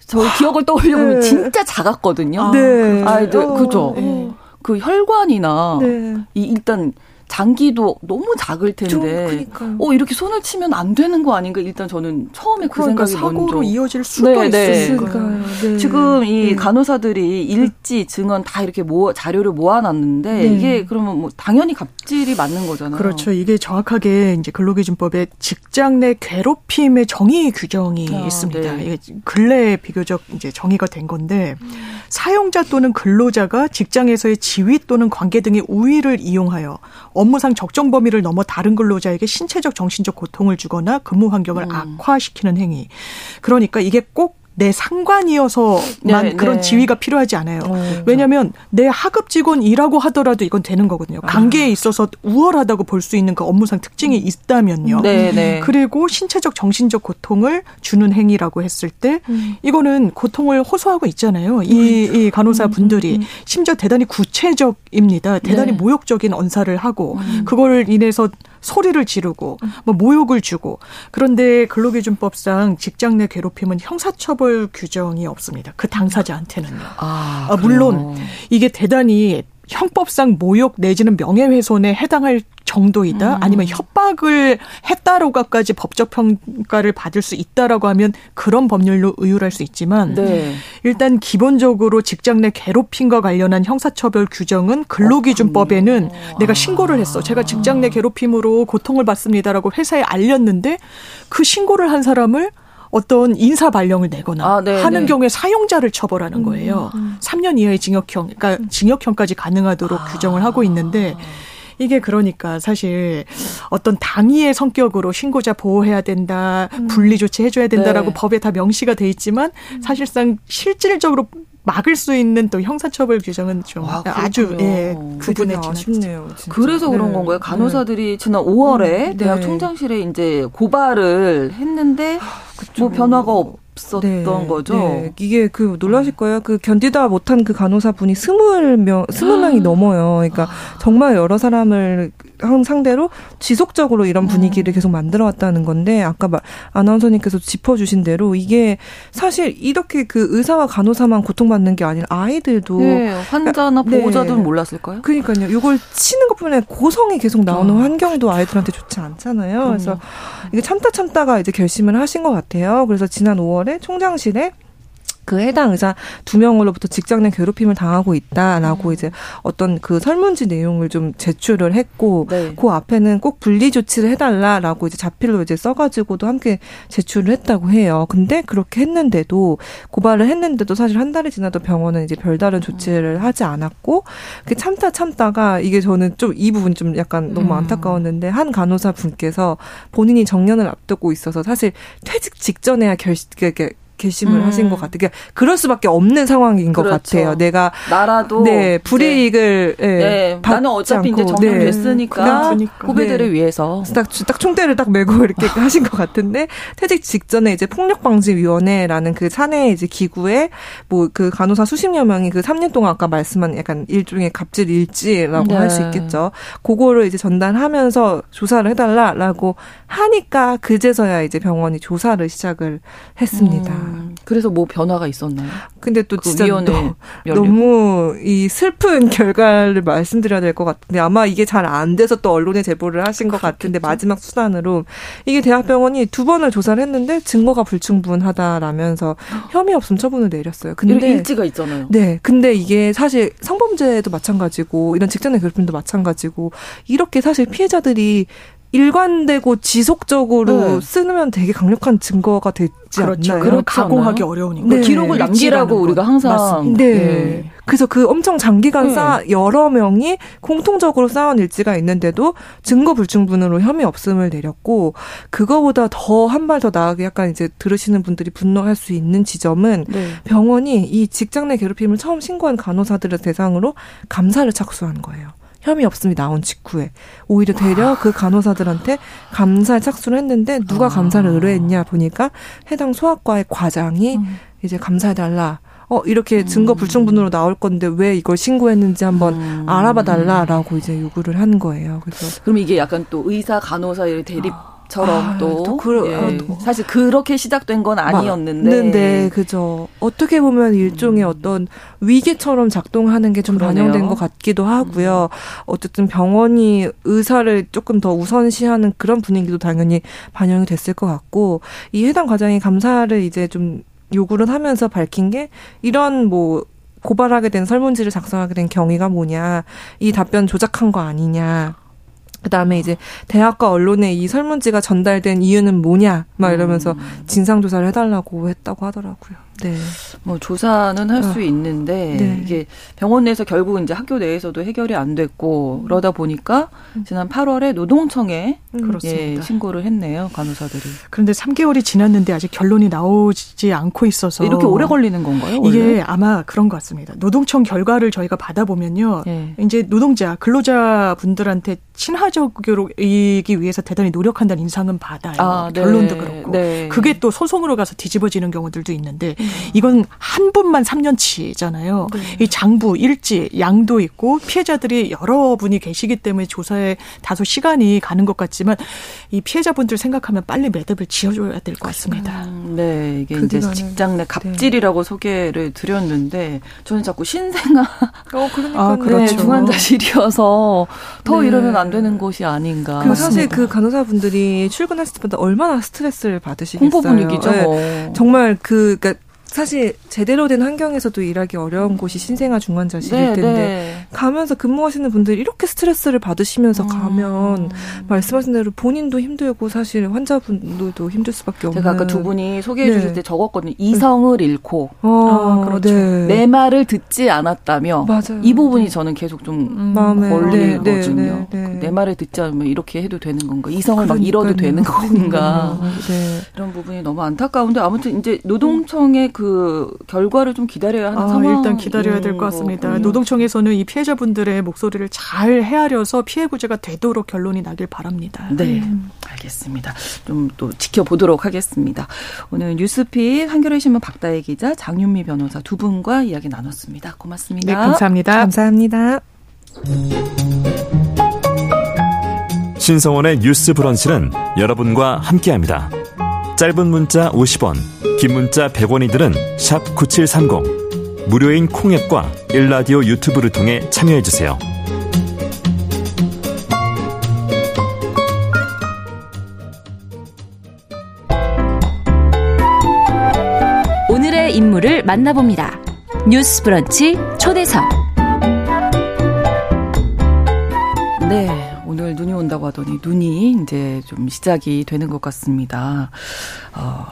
저희 기억을 떠올려 보면 네. 진짜 작았거든요. 네. 아이들 어. 그죠. 네. 그 혈관이나 네. 이 일단 장기도 너무 작을 텐데 어 이렇게 손을 치면 안 되는 거 아닌가 일단 저는 처음에 그 그러니까 생각이 사고로 먼저 이어질 수가 네, 있으니까 네. 네. 지금 이 네. 간호사들이 일지 증언 다 이렇게 모아 자료를 모아놨는데 네. 이게 그러면 뭐 당연히 갑질이 맞는 거잖아요. 그렇죠. 이게 정확하게 이제 근로기준법에 직장 내 괴롭힘의 정의 규정이 아, 있습니다. 네. 이게 근래에 비교적 이제 정의가 된 건데 음. 사용자 또는 근로자가 직장에서의 지위 또는 관계 등의 우위를 이용하여 업무상 적정 범위를 넘어 다른 근로자에게 신체적 정신적 고통을 주거나 근무 환경을 음. 악화시키는 행위. 그러니까 이게 꼭 내 상관이어서만 네, 그런 네. 지위가 필요하지 않아요. 어, 왜냐하면 내 하급 직원이라고 하더라도 이건 되는 거거든요. 관계에 아. 있어서 우월하다고 볼 수 있는 그 업무상 특징이 있다면요. 네, 네. 그리고 신체적 정신적 고통을 주는 행위라고 했을 때 음. 이거는 고통을 호소하고 있잖아요. 이, 이 간호사 분들이 음, 음, 심지어 대단히 구체적입니다. 대단히 네. 모욕적인 언사를 하고 그걸 인해서 소리를 지르고 뭐 모욕을 주고 그런데 근로기준법상 직장 내 괴롭힘은 형사처벌 규정이 없습니다. 그 당사자한테는요. 아, 아 물론 이게 대단히 형법상 모욕 내지는 명예훼손에 해당할 정도이다 음. 아니면 협박을 했다라고까지 법적 평가를 받을 수 있다라고 하면 그런 법률로 의율할 수 있지만 네. 일단 기본적으로 직장 내 괴롭힘과 관련한 형사처벌 규정은 근로기준법에는 어, 내가 신고를 했어 제가 직장 내 괴롭힘으로 고통을 받습니다라고 회사에 알렸는데 그 신고를 한 사람을 어떤 인사 발령을 내거나 아, 네, 하는 네. 경우에 사용자를 처벌하는 거예요. 음, 음. 3년 이하의 징역형, 그러니까 징역형까지 가능하도록 아. 규정을 하고 있는데 이게 그러니까 사실 어떤 당위의 성격으로 신고자 보호해야 된다, 음. 분리 조치 해줘야 된다라고 네. 법에 다 명시가 돼 있지만 사실상 실질적으로 막을 수 있는 또 형사처벌 규정은 좀 아, 아주 예, 구분해 아쉽네요. 진짜. 그래서 그런 네. 건가요? 간호사들이 네. 지난 5월에 음, 대학 네. 총장실에 이제 고발을 했는데 아, 뭐 변화가 없. 없었던 네, 거죠. 네. 이게 그 놀라실 거예요. 그 견디다 못한 그 간호사 분이 스물 명 스물 명이 아. 넘어요. 그러니까 정말 여러 사람을 상대로 지속적으로 이런 음. 분위기를 계속 만들어 왔다는 건데 아까 말, 아나운서님께서 짚어주신 대로 이게 사실 이렇게 그 의사와 간호사만 고통받는 게 아니라 아이들도 네, 환자나 네. 보호자들은 네. 몰랐을까요? 그러니까요. 이걸 치는 것뿐만 아니라 고성이 계속 나오는 어. 환경도 아이들한테 좋지 않잖아요. 그래서 이게 참다 참다가 이제 결심을 하신 것 같아요. 그래서 지난 5월에 총장실에 그 해당 의사 두 명으로부터 직장 내 괴롭힘을 당하고 있다라고 음. 이제 어떤 그 설문지 내용을 좀 제출을 했고 네. 그 앞에는 꼭 분리 조치를 해달라라고 이제 자필로 이제 써가지고도 함께 제출을 했다고 해요. 근데 그렇게 했는데도 고발을 했는데도 사실 한 달이 지나도 병원은 이제 별다른 조치를 음. 하지 않았고 그 참다 참다가 이게 저는 좀 이 부분 좀 약간 너무 음. 안타까웠는데 한 간호사 분께서 본인이 정년을 앞두고 있어서 사실 퇴직 직전에야 결 결심을 음. 하신 것 같아요. 그러니까 그럴 수밖에 없는 상황인 그렇죠. 것 같아요. 내가 나라도 네 불이익을 네. 네. 나는 어차피 않고. 이제 정년됐으니까 네. 후배들을 네. 위해서 딱, 딱 총대를 딱 메고 이렇게 하신 것 같은데 퇴직 직전에 이제 폭력방지위원회라는 그 사내 이제 기구에 뭐 그 간호사 수십여 명이 그 3년 동안 아까 말씀한 약간 일종의 갑질 일지라고 네. 할수 있겠죠. 그거를 이제 전달하면서 조사를 해달라라고 하니까 그제서야 이제 병원이 조사를 시작을 했습니다. 음. 그래서 뭐 변화가 있었나요? 근데 또 그 진짜 너, 너무 이 슬픈 결과를 말씀드려야 될 것 같은데 아마 이게 잘 안 돼서 또 언론에 제보를 하신 것 같은데 마지막 수단으로 이게 대학병원이 두 번을 조사를 했는데 증거가 불충분하다라면서 혐의 없음 처분을 내렸어요. 근데 일지가 있잖아요. 네. 근데 이게 사실 성범죄도 마찬가지고 이런 내 괴롭힘도 마찬가지고 이렇게 사실 피해자들이 일관되고 지속적으로 네. 쓰면 되게 강력한 증거가 되지 그렇죠. 않나요? 그걸 가공하기 어려우니까 네. 기록을 남기라고 우리가 항상 맞습니다. 네. 네. 그래서 그 엄청 장기간 네. 쌓 여러 명이 공통적으로 쌓은 일지가 있는데도 증거 불충분으로 혐의 없음을 내렸고 그거보다 더 한 발 더 나아게 약간 이제 들으시는 분들이 분노할 수 있는 지점은 네. 병원이 이 직장 내 괴롭힘을 처음 신고한 간호사들을 대상으로 감사를 착수한 거예요. 혐의 없음이 나온 직후에 오히려 되려 그 간호사들한테 감사에 착수를 했는데 누가 아. 감사를 의뢰했냐 보니까 해당 소아과의 과장이 음. 이제 감사해달라. 어 이렇게 증거 음. 불충분으로 나올 건데 왜 이걸 신고했는지 한번 음. 알아봐 달라라고 이제 요구를 한 거예요. 그래서 그럼 이게 약간 또 의사 간호사의 대립 아. 처럼 아, 또, 또 그러, 예. 아, 또. 사실 그렇게 시작된 건 아니었는데 네, 그죠. 어떻게 보면 일종의 음. 어떤 위계처럼 작동하는 게 좀 반영된 것 같기도 하고요. 음. 어쨌든 병원이 의사를 조금 더 우선시하는 그런 분위기도 당연히 반영이 됐을 것 같고 이 해당 과장이 감사를 이제 좀 요구를 하면서 밝힌 게 이런 뭐 고발하게 된 설문지를 작성하게 된 경위가 뭐냐, 이 답변 조작한 거 아니냐. 그다음에 이제 대학과 언론에 이 설문지가 전달된 이유는 뭐냐 막 이러면서 음. 진상 조사를 해달라고 했다고 하더라고요. 네. 뭐 조사는 할수 어. 있는데 네. 이게 병원 내에서 결국 이제 학교 내에서도 해결이 안 됐고 그러다 보니까 음. 지난 8월에 노동청에 음. 예, 신고를 했네요 간호사들이. 그런데 3개월이 지났는데 아직 결론이 나오지 않고 있어서 이렇게 오래 걸리는 건가요? 원래? 이게 아마 그런 것 같습니다. 노동청 결과를 저희가 받아보면요, 네. 이제 노동자 근로자 분들한테 친화적이기 위해서 대단히 노력한다는 인상은 받아요. 아, 네. 결론도 그렇고 네. 그게 또 소송으로 가서 뒤집어지는 경우들도 있는데. 음. 이건 한 분만 3년치잖아요. 네. 이 장부, 일지, 양도 있고 피해자들이 여러 분이 계시기 때문에 조사에 다소 시간이 가는 것 같지만 이 피해자분들 생각하면 빨리 매듭을 지어줘야 될 것 같습니다. 음, 네, 이게 이제 직장 내 네. 갑질이라고 네. 소개를 드렸는데 저는 자꾸 신생아, 어, 그러니까 아, 그렇죠. 네, 중환자실이어서 더 네. 이러면 안 되는 곳이 아닌가. 그 사실 그 간호사분들이 출근했을 때마다 얼마나 스트레스를 받으시겠어요. 공포 분위기죠. 네. 정말 그 그러니까 사실 제대로 된 환경에서도 일하기 어려운 곳이 신생아 중환자실일 네, 텐데 네. 가면서 근무하시는 분들이 이렇게 스트레스를 받으시면서 음. 가면 말씀하신 대로 본인도 힘들고 사실 환자분들도 힘들 수밖에 없는. 제가 아까 두 분이 소개해 주실 네. 때 적었거든요. 이성을 잃고 어, 아, 그렇죠. 네. 내 말을 듣지 않았다며. 맞아요. 이 부분이 저는 계속 좀 음. 마음에 걸리거든요. 네, 내내 말을 듣지 않으면 이렇게 해도 되는 건가? 이성을 막 잃어도 되는 건가? 네. 이런 부분이 너무 안타까운데 아무튼 이제 노동청의 그 결과를 좀 기다려야 하는 아, 상황. 일단 기다려야 될 것 같습니다. 거 노동청에서는 이 피해자분들의 목소리를 잘 헤아려서 피해 구제가 되도록 결론이 나길 바랍니다. 네, 음. 알겠습니다. 좀 또 지켜보도록 하겠습니다. 오늘 뉴스픽 한겨레 신문 박다혜 기자, 장윤미 변호사 두 분과 이야기 나눴습니다. 고맙습니다. 네, 감사합니다. 감사합니다. 신성원의 뉴스 브런치는 여러분과 함께합니다. 짧은 문자 50원, 긴 문자 100원이들은 9730. 무료인 콩앱과 일라디오 유튜브를 통해 참여해주세요. 오늘의 인물을 만나봅니다. 뉴스 브런치 초대석. 눈이 온다고 하더니 눈이 이제 좀 시작이 되는 것 같습니다. 어,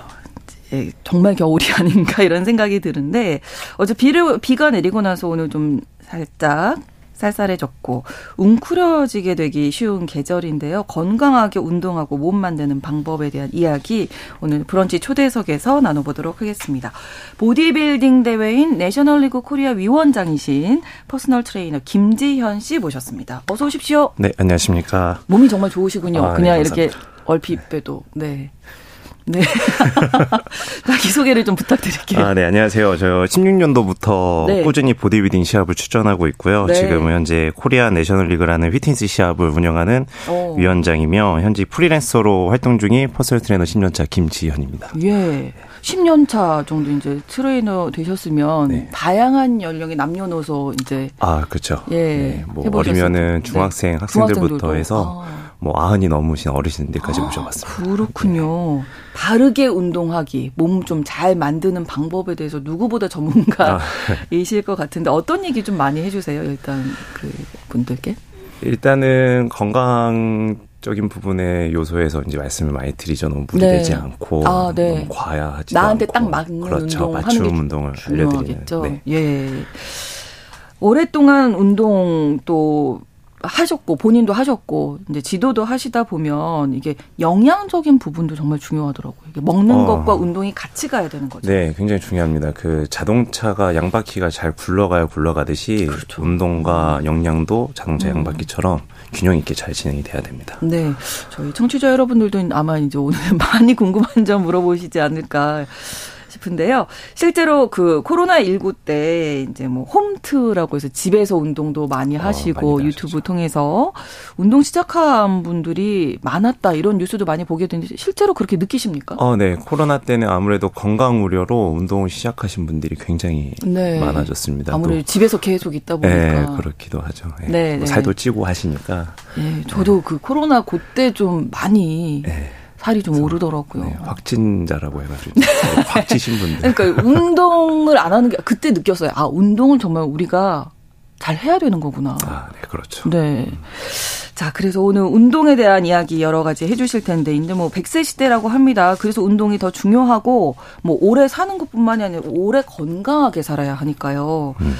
정말 겨울이 아닌가 이런 생각이 드는데 어제 비를, 비가 내리고 나서 오늘 좀 살짝 쌀쌀해졌고 웅크려지게 되기 쉬운 계절인데요. 건강하게 운동하고 몸 만드는 방법에 대한 이야기 오늘 브런치 초대석에서 나눠보도록 하겠습니다. 보디빌딩 대회인 내셔널리그 코리아 위원장이신 퍼스널 트레이너 김지현 씨 모셨습니다. 어서 오십시오. 네, 안녕하십니까. 몸이 정말 좋으시군요. 아, 네, 그냥 네, 이렇게 얼핏 봬도. 네. 네. 자기 소개를 좀 부탁드릴게요. 아, 네, 안녕하세요. 저 16년도부터 네. 꾸준히 보디빌딩 시합을 출전하고 있고요. 네. 지금 현재 코리아 내셔널 리그라는 휘트니스 시합을 운영하는 오. 위원장이며 현재 프리랜서로 활동 중인 퍼스널 트레이너 10년차 김지현입니다. 예. 10년 차 정도 이제 트레이너 되셨으면 네. 다양한 연령의 남녀노소 이제 아, 그렇죠. 예. 네, 뭐 어리면은 중학생 네. 학생들부터 해서 아. 뭐 아흔이 넘으신 어르신들까지 아, 모셔봤습니다. 그렇군요. 네. 바르게 운동하기, 몸 좀 잘 만드는 방법에 대해서 누구보다 전문가이실 아. 것 같은데 어떤 얘기 좀 많이 해주세요. 일단 그 분들께. 일단은 건강 적인 부분의 요소에서 이제 말씀을 많이 드리죠. 너무 무리되지 네. 않고 아, 네. 너무 과야하지 나한테 않고. 딱 맞는 그렇죠. 운동 맞춤 운동을 알려드리는. 네. 예. 오랫동안 운동 또 하셨고 본인도 하셨고 이제 지도도 하시다 보면 이게 영양적인 부분도 정말 중요하더라고요. 먹는 어. 것과 운동이 같이 가야 되는 거죠. 네, 굉장히 중요합니다. 그 자동차가 양바퀴가 잘 굴러가야 굴러가듯이 그렇죠. 운동과 영양도 자동차 음. 양바퀴처럼 균형 있게 잘 진행이 돼야 됩니다. 네, 저희 청취자 여러분들도 아마 이제 오늘 많이 궁금한 점 물어보시지 않을까. 싶은데요. 실제로 그 코로나19 때 이제 뭐 홈트라고 해서 집에서 운동도 많이 어, 하시고 어, 많이 유튜브 통해서 운동 시작한 분들이 많았다 이런 뉴스도 많이 보게 되는데 실제로 그렇게 느끼십니까? 어, 네. 코로나 때는 아무래도 건강 우려로 운동을 시작하신 분들이 굉장히 네. 많아졌습니다. 아무래도 또. 집에서 계속 있다 보니까. 네, 그렇기도 하죠. 네. 네, 뭐 네. 살도 찌고 하시니까. 네, 저도 그 코로나 그때 좀 많이 네. 살이 좀 오르더라고요. 네, 확진자라고 해가지고 확 찌신 분들. 그러니까 운동을 안 하는 게 그때 느꼈어요. 아 운동을 정말 우리가 잘 해야 되는 거구나. 아, 네, 그렇죠. 네. 자, 그래서 오늘 운동에 대한 이야기 여러 가지 해주실 텐데, 이제 뭐 100세 시대라고 합니다. 그래서 운동이 더 중요하고, 뭐 오래 사는 것 뿐만이 아니라 오래 건강하게 살아야 하니까요. 음.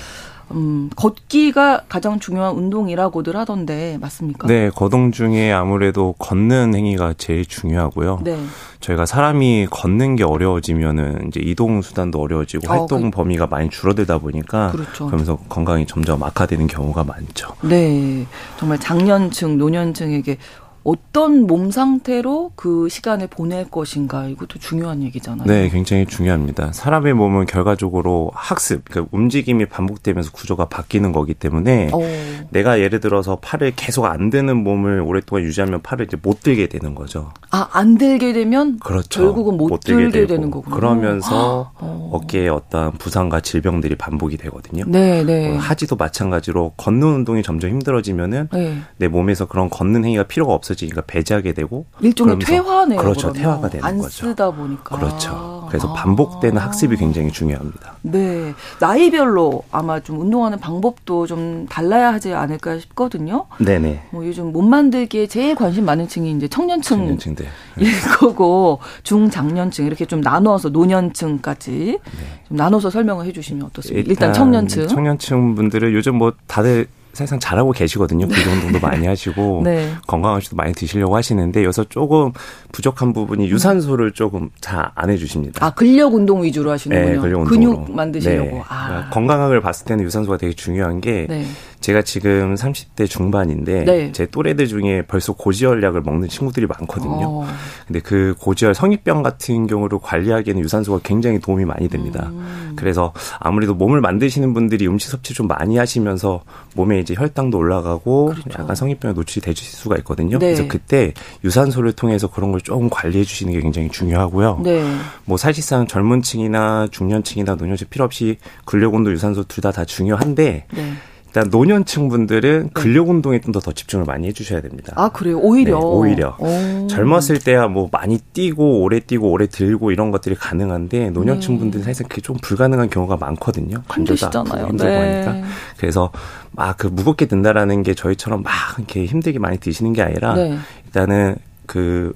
음, 걷기가 가장 중요한 운동이라고들 하던데 맞습니까? 네, 거동 중에 아무래도 걷는 행위가 제일 중요하고요. 네. 저희가 사람이 걷는 게 어려워지면은 이제 이동 수단도 어려워지고 어, 활동 그, 범위가 많이 줄어들다 보니까 그렇죠. 그러면서 건강이 점점 악화되는 경우가 많죠. 네. 정말 장년층, 노년층에게 어떤 몸 상태로 그 시간을 보낼 것인가 이것도 중요한 얘기잖아요. 네, 굉장히 중요합니다. 사람의 몸은 결과적으로 학습, 그러니까 움직임이 반복되면서 구조가 바뀌는 거기 때문에 오. 내가 예를 들어서 팔을 계속 안 드는 몸을 오랫동안 유지하면 팔을 이제 못 들게 되는 거죠. 아, 안 들게 되면 그렇죠. 결국은 못, 못 들게, 들게 되는 거군요. 그러면서 어. 어깨에 어떤 부상과 질병들이 반복이 되거든요. 네, 네. 어, 하지도 마찬가지로 걷는 운동이 점점 힘들어지면은 네. 내 몸에서 그런 걷는 행위가 필요가 없어 없어지니까 배제하게 되고 일종의 퇴화네요. 그렇죠. 그러면. 퇴화가 되는 안 거죠. 쓰다 보니까. 그렇죠. 그래서 반복되는 아. 학습이 굉장히 중요합니다. 네. 나이별로 아마 좀 운동하는 방법도 좀 달라야 하지 않을까 싶거든요. 네네. 뭐 요즘 몸 만들기에 제일 관심 많은 층이 이제 청년층 청년층들. 일 거고 중장년층 이렇게 좀 나눠서 노년층까지 네. 좀 나눠서 설명을 해 주시면 어떻습니까? 일단, 일단 청년층. 청년층 분들은 요즘 뭐 다들 사실상 잘하고 계시거든요. 구조 운동도 많이 하시고 네. 건강한 식도 많이 드시려고 하시는데 여기서 조금 부족한 부분이 유산소를 조금 잘 안 해주십니다. 아 근력 운동 위주로 하시는군요. 네, 근력 근육 만드시려고. 네. 아. 그러니까 건강을 봤을 때는 유산소가 되게 중요한 게 네. 제가 지금 30대 중반인데 네. 제 또래들 중에 벌써 고지혈약을 먹는 친구들이 많거든요. 어. 근데 그 고지혈 성인병 같은 경우를 관리하기에는 유산소가 굉장히 도움이 많이 됩니다. 음. 그래서 아무래도 몸을 만드시는 분들이 음식 섭취 좀 많이 하시면서 몸에 이제 혈당도 올라가고 그렇죠. 약간 성인병에 노출이 되실 수가 있거든요. 네. 그래서 그때 유산소를 통해서 그런 걸 조금 관리해 주시는 게 굉장히 중요하고요. 네. 뭐 사실상 젊은 층이나 중년층이나 노년층 필요 없이 근력 운동 유산소 둘 다다 중요한데 네. 일단 노년층 분들은 네. 근력 운동에 좀더더 집중을 많이 해주셔야 됩니다. 아 그래요? 오히려 네, 오히려 오. 젊었을 때야 뭐 많이 뛰고 오래 뛰고 오래 들고 이런 것들이 가능한데 노년층 네. 분들은 사실 그게 좀 불가능한 경우가 많거든요. 힘드시잖아요. 힘들고 네. 하니까 그래서 막 그 무겁게 든다라는 게 저희처럼 막 이렇게 힘들게 많이 드시는 게 아니라 네. 일단은 그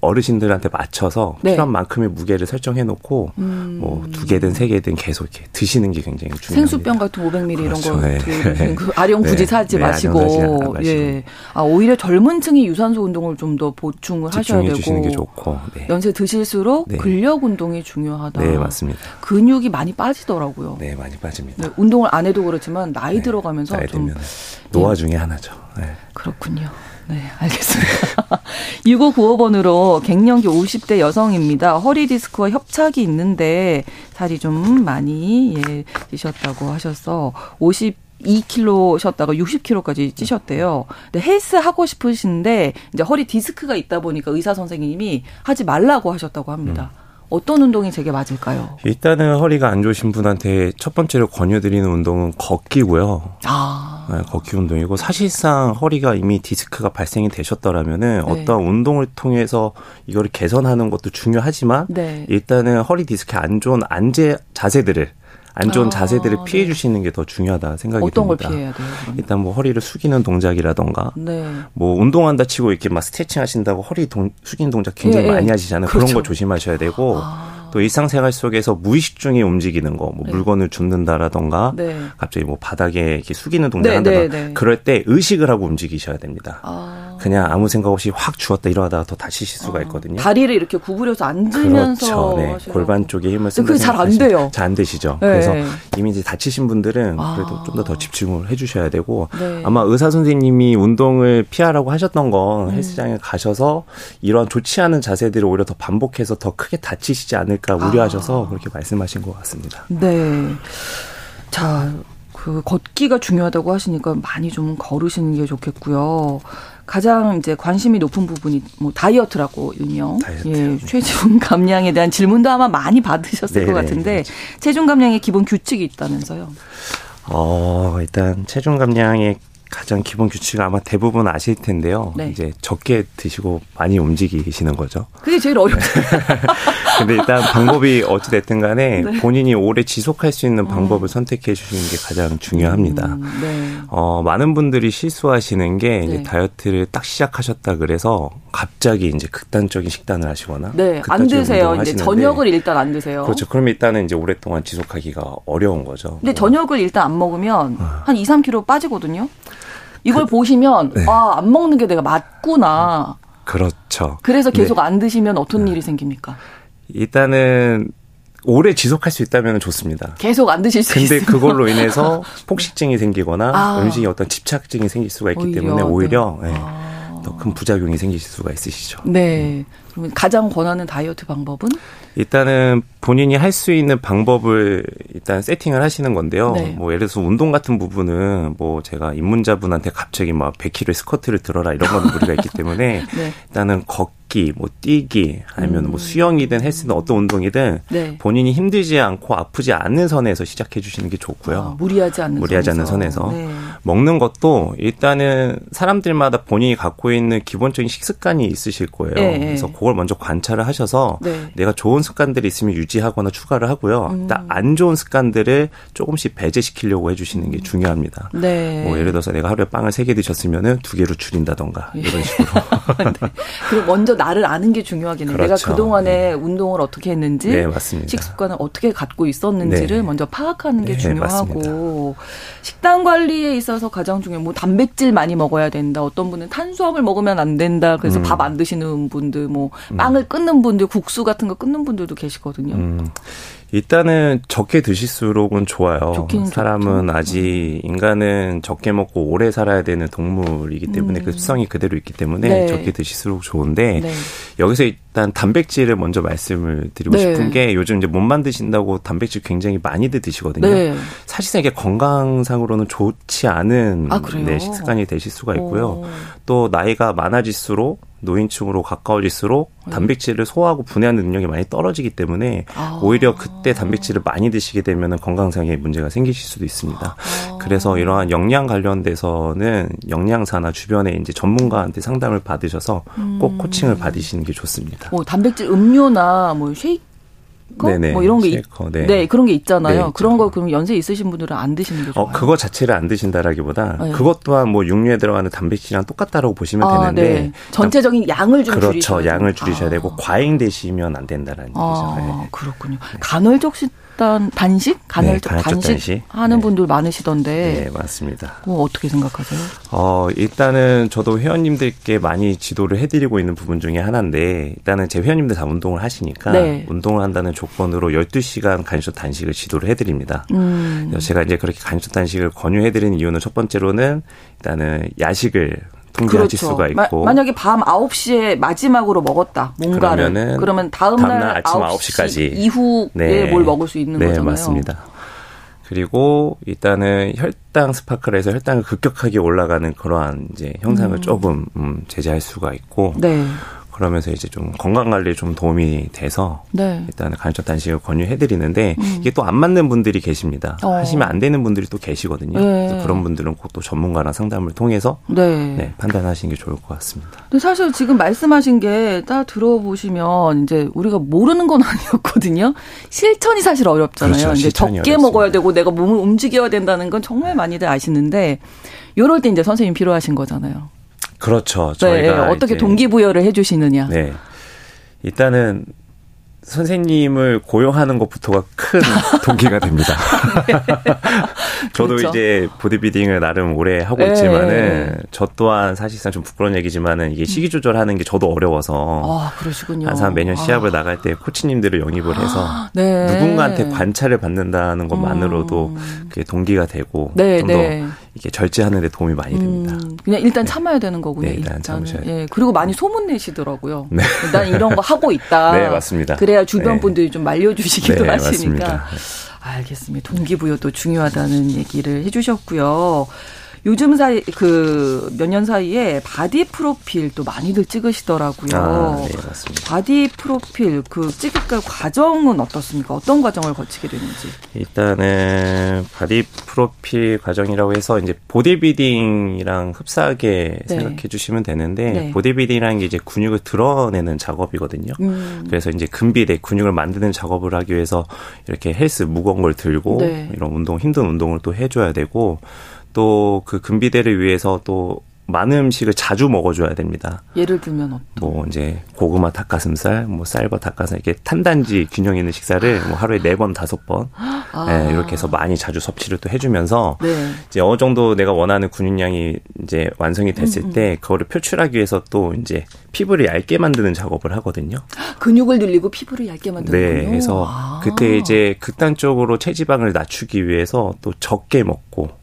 어르신들한테 맞춰서 네. 필요한 만큼의 무게를 설정해 놓고 음. 뭐두 개든 세 개든 계속 이렇게 드시는 게 굉장히 중요합니다. 생수병 같은 500ml 그렇죠. 이런 거 네. 그 아령 굳이 네. 사지 네. 마시고 예. 아 오히려 젊은 층이 유산소 운동을 좀 더 보충을 하셔야 되고 주시는 게 좋고 네. 연세 드실수록 네. 근력 운동이 중요하다. 네, 맞습니다. 근육이 많이 빠지더라고요. 네, 많이 빠집니다. 운동을 안 해도 그렇지만 나이 들어가면서 나이 좀 노화 중에 하나죠. 그렇군요. 네, 알겠습니다. 6595번으로 갱년기 50대 여성입니다. 허리 디스크와 협착이 있는데 살이 좀 많이 예, 찌셨다고 하셔서 50 2kg셨다가 60kg까지 찌셨대요. 근데 헬스 하고 싶으신데 이제 허리 디스크가 있다 보니까 의사 선생님이 하지 말라고 하셨다고 합니다. 음. 어떤 운동이 제게 맞을까요? 일단은 허리가 안 좋으신 분한테 첫 번째로 권유드리는 운동은 걷기고요. 아. 네, 걷기 운동이고 사실상 허리가 이미 디스크가 발생이 되셨더라면은 네. 어떤 운동을 통해서 이거를 개선하는 것도 중요하지만 네. 일단은 허리 디스크 안 좋은 안제 자세들을 안 좋은 아, 자세들을 피해 네. 주시는 게 더 중요하다 생각이 어떤 듭니다. 걸 피해야 돼요? 그러면? 일단 뭐 허리를 숙이는 동작이라던가 네. 뭐 운동한다 치고 이렇게 막 스트레칭 하신다고 허리 동, 숙이는 동작 굉장히 예, 예. 많이 하시잖아요. 그렇죠. 그런 거 조심하셔야 되고 아. 또 일상생활 속에서 무의식 중에 움직이는 거, 뭐 네. 물건을 줍는다라던가 네. 갑자기 뭐 바닥에 이렇게 숙이는 동작 네, 한다던가 네, 네. 그럴 때 의식을 하고 움직이셔야 됩니다. 아. 그냥 아무 생각 없이 확 주었다 일어나다가 더 다치실 수가 아. 있거든요. 다리를 이렇게 구부려서 앉으면서 그렇죠. 네. 골반 쪽에 힘을 쓰는 그게 잘 안 돼요. 잘 안 되시죠. 네. 그래서 이미 이제 다치신 분들은 아. 그래도 좀더 더 집중을 해주셔야 되고 아마 의사 선생님이 운동을 피하라고 하셨던 건 음. 헬스장에 가셔서 이런 좋지 않은 자세들을 오히려 더 반복해서 더 크게 다치시지 않을 않을까 우려하셔서 아. 그렇게 말씀하신 것 같습니다. 네. 자, 그 걷기가 중요하다고 하시니까 많이 좀 걸으시는 게 좋겠고요. 가장 이제 관심이 높은 부분이 뭐 다이어트라고 윤영. 다이어트. 예, 네. 체중 감량에 대한 질문도 아마 많이 받으셨을 네네, 것 같은데 그렇죠. 체중 감량의 기본 규칙이 있다면서요. 어, 일단 체중 감량의 가장 기본 규칙 아마 대부분 아실 텐데요. 네. 이제 적게 드시고 많이 움직이시는 거죠. 그게 제일 어렵죠. 근데 일단 방법이 어찌 됐든 간에 네. 본인이 오래 지속할 수 있는 방법을 어. 선택해 주시는 게 가장 중요합니다. 음, 네. 어, 많은 분들이 실수하시는 게 이제 네. 다이어트를 딱 시작하셨다 그래서 갑자기 이제 극단적인 식단을 하시거나 네, 안 드세요. 이제 저녁을 일단 안 드세요. 그렇죠. 그럼 일단은 이제 오랫동안 지속하기가 어려운 거죠. 근데 저녁을 일단 안 먹으면 아. 한 2, 3kg 빠지거든요. 이걸 그, 보시면 네. 아, 안 먹는 게 내가 맞구나. 그렇죠. 그래서 계속 네. 안 드시면 어떤 네. 일이 생깁니까? 일단은 오래 지속할 수 있다면 좋습니다. 계속 안 드실 수 근데 그걸로 인해서 폭식증이 생기거나 아. 음식에 어떤 집착증이 생길 수가 있기 오히려, 때문에 오히려 네. 네. 아. 더큰 부작용이 생기실 수가 있으시죠. 네. 그러면 가장 권하는 다이어트 방법은? 일단은 본인이 할 수 있는 방법을 일단 세팅을 하시는 건데요. 네. 뭐 예를 들어서 운동 같은 부분은 뭐 제가 입문자분한테 갑자기 막 100kg 스쿼트를 들어라 이런 건 무리가 있기 때문에 네. 일단은 걷기 걷기, 뭐 뛰기, 아니면 뭐 음. 뭐 수영이든 헬스든 어떤 운동이든 네. 본인이 힘들지 않고 아프지 않는 선에서 시작해 주시는 게 좋고요. 아, 무리하지 않는 무리하지 선에서. 않는 선에서 네. 먹는 것도 일단은 사람들마다 본인이 갖고 있는 기본적인 식습관이 있으실 거예요. 네. 그래서 그걸 먼저 관찰을 하셔서 네. 내가 좋은 습관들이 있으면 유지하거나 추가를 하고요. 음. 안 좋은 습관들을 조금씩 배제시키려고 해주시는 게 음. 중요합니다. 네. 뭐 예를 들어서 내가 하루에 빵을 세 개 드셨으면은 두 개로 줄인다던가 예. 이런 식으로. 네. 그리고 먼저 나를 아는 게 중요하겠네요. 그렇죠. 내가 그동안에 네. 운동을 어떻게 했는지, 네, 식습관을 어떻게 갖고 있었는지를 네. 먼저 파악하는 게 네, 중요하고. 식단 관리에 있어 있어서 가장 중요한 뭐 단백질 많이 먹어야 된다. 어떤 분은 탄수화물 먹으면 안 된다. 그래서 음. 밥안 드시는 분들, 뭐 음. 빵을 끊는 분들, 국수 같은 거 끊는 분들도 계시거든요. 음. 일단은 적게 드실수록은 좋아요. 사람은 좋죠. 아직 인간은 적게 먹고 오래 살아야 되는 동물이기 때문에 음. 그 습성이 그대로 있기 때문에 네. 적게 드실수록 좋은데 네. 여기서 일단 단백질을 먼저 말씀을 드리고 네. 싶은 게 요즘 이제 못 만드신다고 단백질 굉장히 많이들 드시거든요. 네. 사실상 이게 건강상으로는 좋지 않은 아, 네, 식습관이 되실 수가 있고요. 오. 또 나이가 많아질수록 노인층으로 가까워질수록 네. 단백질을 소화하고 분해하는 능력이 많이 떨어지기 때문에 아. 오히려 그때 단백질을 많이 드시게 되면 건강상의 문제가 생기실 수도 있습니다. 아. 그래서 이러한 영양 관련돼서는 영양사나 주변에 이제 전문가한테 상담을 받으셔서 꼭 음. 코칭을 받으시는 게 좋습니다. 뭐 단백질 음료나 뭐 쉐이크 네네. 뭐 이런 게 있, 네. 네. 그런 게 있잖아요. 네, 그런 거 그럼 연세 있으신 분들은 안 드시는 게 어, 좋아요. 어, 그거 자체를 안 드신다라기보다 네. 그것 또한 뭐 육류에 들어가는 단백질이랑 똑같다라고 보시면 아, 되는데 네. 전체적인 양을 좀 그렇죠. 줄이셔야 양을 줄이셔야 아. 되고 과잉 되시면 안 된다라는 아, 얘기죠. 네. 그렇군요. 간헐적 식 일단 단식, 간헐적 네, 단식, 단식, 하는 네. 분들 많으시던데. 네, 맞습니다. 어, 어떻게 생각하세요? 어, 일단은 저도 회원님들께 많이 지도를 해드리고 있는 부분 중에 하나인데, 일단은 제 회원님들 다 운동을 하시니까, 네. 운동을 한다는 조건으로 12시간 간헐적 단식을 지도를 해드립니다. 음. 제가 이제 그렇게 간헐적 단식을 권유해드리는 이유는 첫 번째로는, 일단은 야식을 통제하실 그렇죠. 수가 있고 마, 만약에 밤 9시에 마지막으로 먹었다. 뭔가를 그러면 다음 날 아침 9시, 까지 이후에 네. 뭘 먹을 수 있는 네, 거잖아요. 맞습니다. 그리고 일단은 혈당 스파크에서 혈당이 급격하게 올라가는 그러한 이제 현상을 음. 조금 음, 제재할 수가 있고 네. 그러면서 이제 좀 건강 관리에 좀 도움이 돼서 네. 일단은 간헐적 단식을 권유해드리는데 음. 이게 또 안 맞는 분들이 계십니다. 어. 하시면 안 되는 분들이 또 계시거든요. 네. 그래서 그런 분들은 꼭 또 전문가랑 상담을 통해서 네. 네, 판단하시는 게 좋을 것 같습니다. 근데 사실 지금 말씀하신 게딱 들어보시면 이제 우리가 모르는 건 아니었거든요. 실천이 사실 어렵잖아요. 그렇죠. 이제 적게 어렵습니다. 먹어야 되고 내가 몸을 움직여야 된다는 건 정말 많이들 아시는데 요럴 때 이제 선생님 필요하신 거잖아요. 그렇죠. 저희가 네, 어떻게 동기부여를 해주시느냐. 네. 일단은 선생님을 고용하는 것부터가 큰 동기가 됩니다. 네. 저도 그렇죠. 이제 보디빌딩을 나름 오래 하고 네. 있지만은 저 또한 사실상 좀 부끄러운 얘기지만은 이게 시기 조절하는 게 저도 어려워서 아, 그러시군요. 항상 매년 시합을 아. 나갈 때 코치님들을 영입을 해서 네. 누군가한테 관찰을 받는다는 것만으로도 음. 그게 동기가 되고 네, 좀더 네. 이게 절제하는 데 도움이 많이 됩니다. 음, 그냥 일단 참아야 되는 거군요. 네, 일단 참으셔야 예. 그리고 많이 소문 내시더라고요. 네. 난 이런 거 하고 있다. 네, 맞습니다. 그래야 주변 네. 분들이 좀 말려주시기도 네, 하시니까. 맞습니다. 알겠습니다. 동기부여도 중요하다는 얘기를 해주셨고요. 요즘 사이 그 몇 년 사이에 바디 프로필 도 많이들 찍으시더라고요. 아, 네, 맞습니다. 바디 프로필 그 찍을 과정은 어떻습니까? 어떤 과정을 거치게 되는지? 일단은 바디 프로필 과정이라고 해서 이제 보디빌딩이랑 흡사하게 네. 생각해 주시면 되는데 네. 보디빌딩이라는 게 이제 근육을 드러내는 작업이거든요. 음. 그래서 이제 근비대 근육을 만드는 작업을 하기 위해서 이렇게 헬스 무거운 걸 들고 네. 이런 운동 힘든 운동을 또 해줘야 되고 또 그 근비대를 위해서 또 많은 음식을 자주 먹어줘야 됩니다. 예를 들면 어떤? 뭐 이제 고구마 닭가슴살, 뭐 쌀과 닭가슴살 이렇게 탄단지 균형 있는 식사를 뭐 하루에 네 번 다섯 번 아. 네, 이렇게 해서 많이 자주 섭취를 또 해주면서 네. 이제 어느 정도 내가 원하는 근육량이 이제 완성이 됐을 음음. 때 그거를 표출하기 위해서 또 이제 피부를 얇게 만드는 작업을 하거든요. 근육을 늘리고 피부를 얇게 만드는 네, 그래서 아. 그때 이제 극단적으로 체지방을 낮추기 위해서 또 적게 먹고 또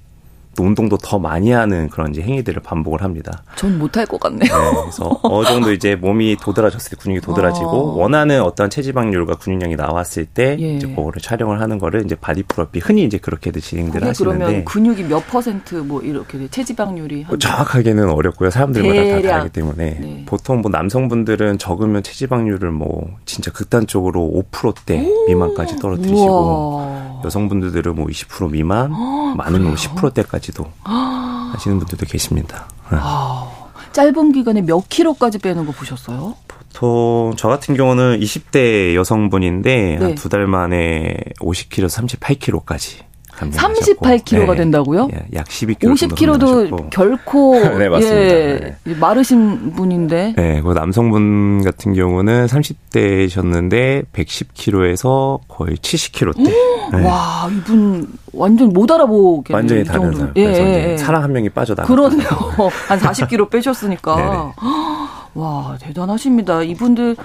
운동도 더 많이 하는 그런 이제 행위들을 반복을 합니다. 전 못할 것 같네요. 네, 그래서 어느 정도 이제 몸이 도드라졌을 때 근육이 도드라지고 어. 원하는 어떤 체지방률과 근육량이 나왔을 때 예. 이제 그거를 촬영을 하는 거를 이제 바디 프로필 흔히 이제 그렇게들 진행들 하시는데 그러면 근육이 몇 퍼센트 뭐 이렇게 체지방률이 한 정확하게는 어렵고요. 사람들마다 대략. 다 다르기 때문에 네. 보통 뭐 남성분들은 적으면 체지방률을 뭐 진짜 극단적으로 5%대 미만까지 떨어뜨리시고 우와. 여성분들은 뭐 20% 미만, 많으면 10%대까지 까지도 하시는 분들도 계십니다. 네. 아, 짧은 기간에 몇 킬로까지 빼는 거 보셨어요? 보통 저 같은 경우는 20대 여성분인데 네. 두달 만에 50kg, 38kg까지 감량하셨고 38kg가 네. 된다고요? 예, 약 12kg 50kg도 결코 네, 맞습니다. 예, 네. 마르신 분인데. 네, 그 남성분 같은 경우는 30대셨는데 110kg에서 거의 70kg대. 네. 와, 이분 완전 못 알아보겠네요. 완전히 다른 사람. 예, 그래서 예, 예. 사람 한 명이 빠져나가. 그러네요. 한 40kg 빼셨으니까. 와, 대단하십니다. 이분들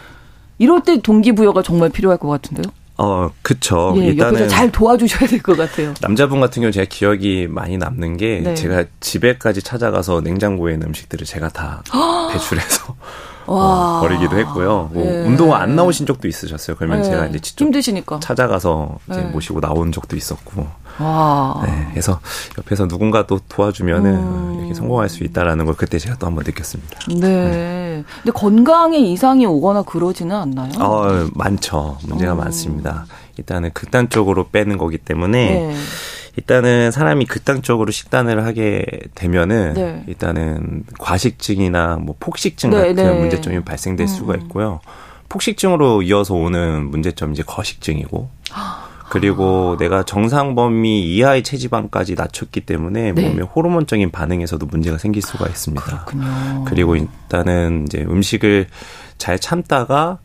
이럴 때 동기부여가 정말 필요할 것 같은데요. 어, 그쵸. 예, 일단은 잘 도와주셔야 될 것 같아요. 남자분 같은 경우 제가 기억이 많이 남는 게 네. 제가 집에까지 찾아가서 냉장고에 있는 음식들을 제가 다 배출해서 어, 버리기도 했고요. 뭐 네. 운동을 안 나오신 적도 있으셨어요. 그러면 네. 제가 이제 직접 힘드시니까 찾아가서 이제 네. 모시고 나온 적도 있었고. 와. 네. 그래서 옆에서 누군가 또 도와주면은 음. 이렇게 성공할 수 있다라는 걸 그때 제가 또 한번 느꼈습니다. 네. 네. 근데 건강에 이상이 오거나 그러지는 않나요? 어, 많죠. 문제가 음. 많습니다. 일단은 극단적으로 빼는 거기 때문에 네. 일단은 사람이 극단 적으로 식단을 하게 되면은 네. 일단은 과식증이나 뭐 폭식증 네, 같은 네. 문제점이 발생될 음. 수가 있고요. 폭식증으로 이어서 오는 문제점 이제 거식증이고 그리고 내가 정상 범위 이하의 체지방까지 낮췄기 때문에 네. 몸에 호르몬적인 반응에서도 문제가 생길 수가 있습니다. 그렇군요. 그리고 일단은 이제 음식을 잘 참다가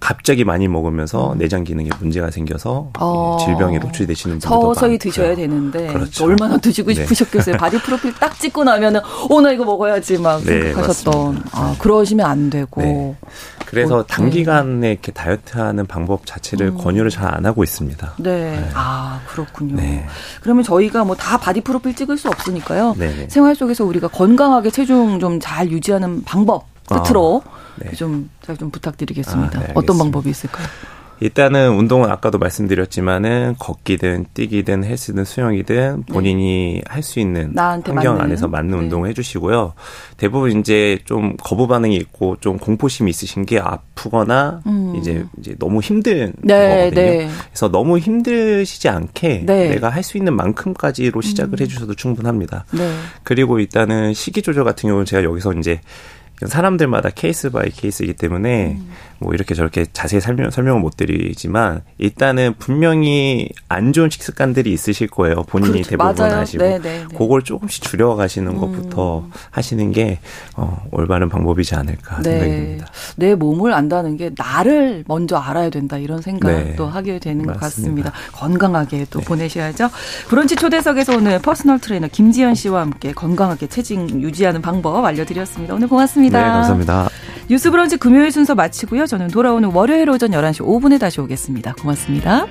갑자기 많이 먹으면서 음. 내장 기능에 문제가 생겨서 어. 질병에 노출되시는 분들도 서서히 많고요. 드셔야 되는데 그렇죠. 얼마나 드시고 네. 싶으셨겠어요. 바디 프로필 딱 찍고 나면은 어 나 이거 먹어야지 막 네, 생각하셨던. 아 그러시면 안 되고. 네. 그래서 어, 단기간에 이렇게 다이어트하는 방법 자체를 음. 권유를 잘 안 하고 있습니다. 네. 네. 아 그렇군요. 네. 그러면 저희가 뭐 다 바디 프로필 찍을 수 없으니까요. 네, 생활 속에서 우리가 건강하게 체중 좀 잘 유지하는 방법 끝으로. 아. 네. 좀, 좀 부탁드리겠습니다. 아, 네, 어떤 방법이 있을까요? 일단은 운동은 아까도 말씀드렸지만은 걷기든 뛰기든 헬스든 수영이든 본인이 네. 할수 있는 환경 맞는. 안에서 맞는 네. 운동을 해주시고요. 대부분 이제 좀 거부 반응이 있고 좀 공포심이 있으신 게 아프거나 음. 이제 이제 너무 힘든 네, 거거든요. 네. 그래서 너무 힘드시지 않게 네. 내가 할 수 있는 만큼까지로 시작을 음. 해주셔도 충분합니다. 네. 그리고 일단은 식이 조절 같은 경우는 제가 여기서 이제 사람들마다 case by case이기 때문에 음. 뭐 이렇게 저렇게 자세히 설명, 설명을 못 드리지만 일단은 분명히 안 좋은 식습관들이 있으실 거예요. 본인이 그렇죠. 대부분 맞아요. 하시고 네, 네, 네. 그걸 조금씩 줄여가시는 음. 것부터 하시는 게 어, 올바른 방법이지 않을까 네. 생각이 듭니다. 내 몸을 안다는 게 나를 먼저 알아야 된다 이런 생각도 네. 하게 되는 맞습니다. 것 같습니다. 건강하게 또 네. 보내셔야죠. 브런치 초대석에서 오늘 personal 트레이너 김지현 씨와 함께 건강하게 체중 유지하는 방법 알려드렸습니다. 오늘 고맙습니다. 네, 감사합니다. 뉴스 브런치 금요일 순서 마치고요. 저는 돌아오는 월요일 오전 11시 5분에 다시 오겠습니다. 고맙습니다.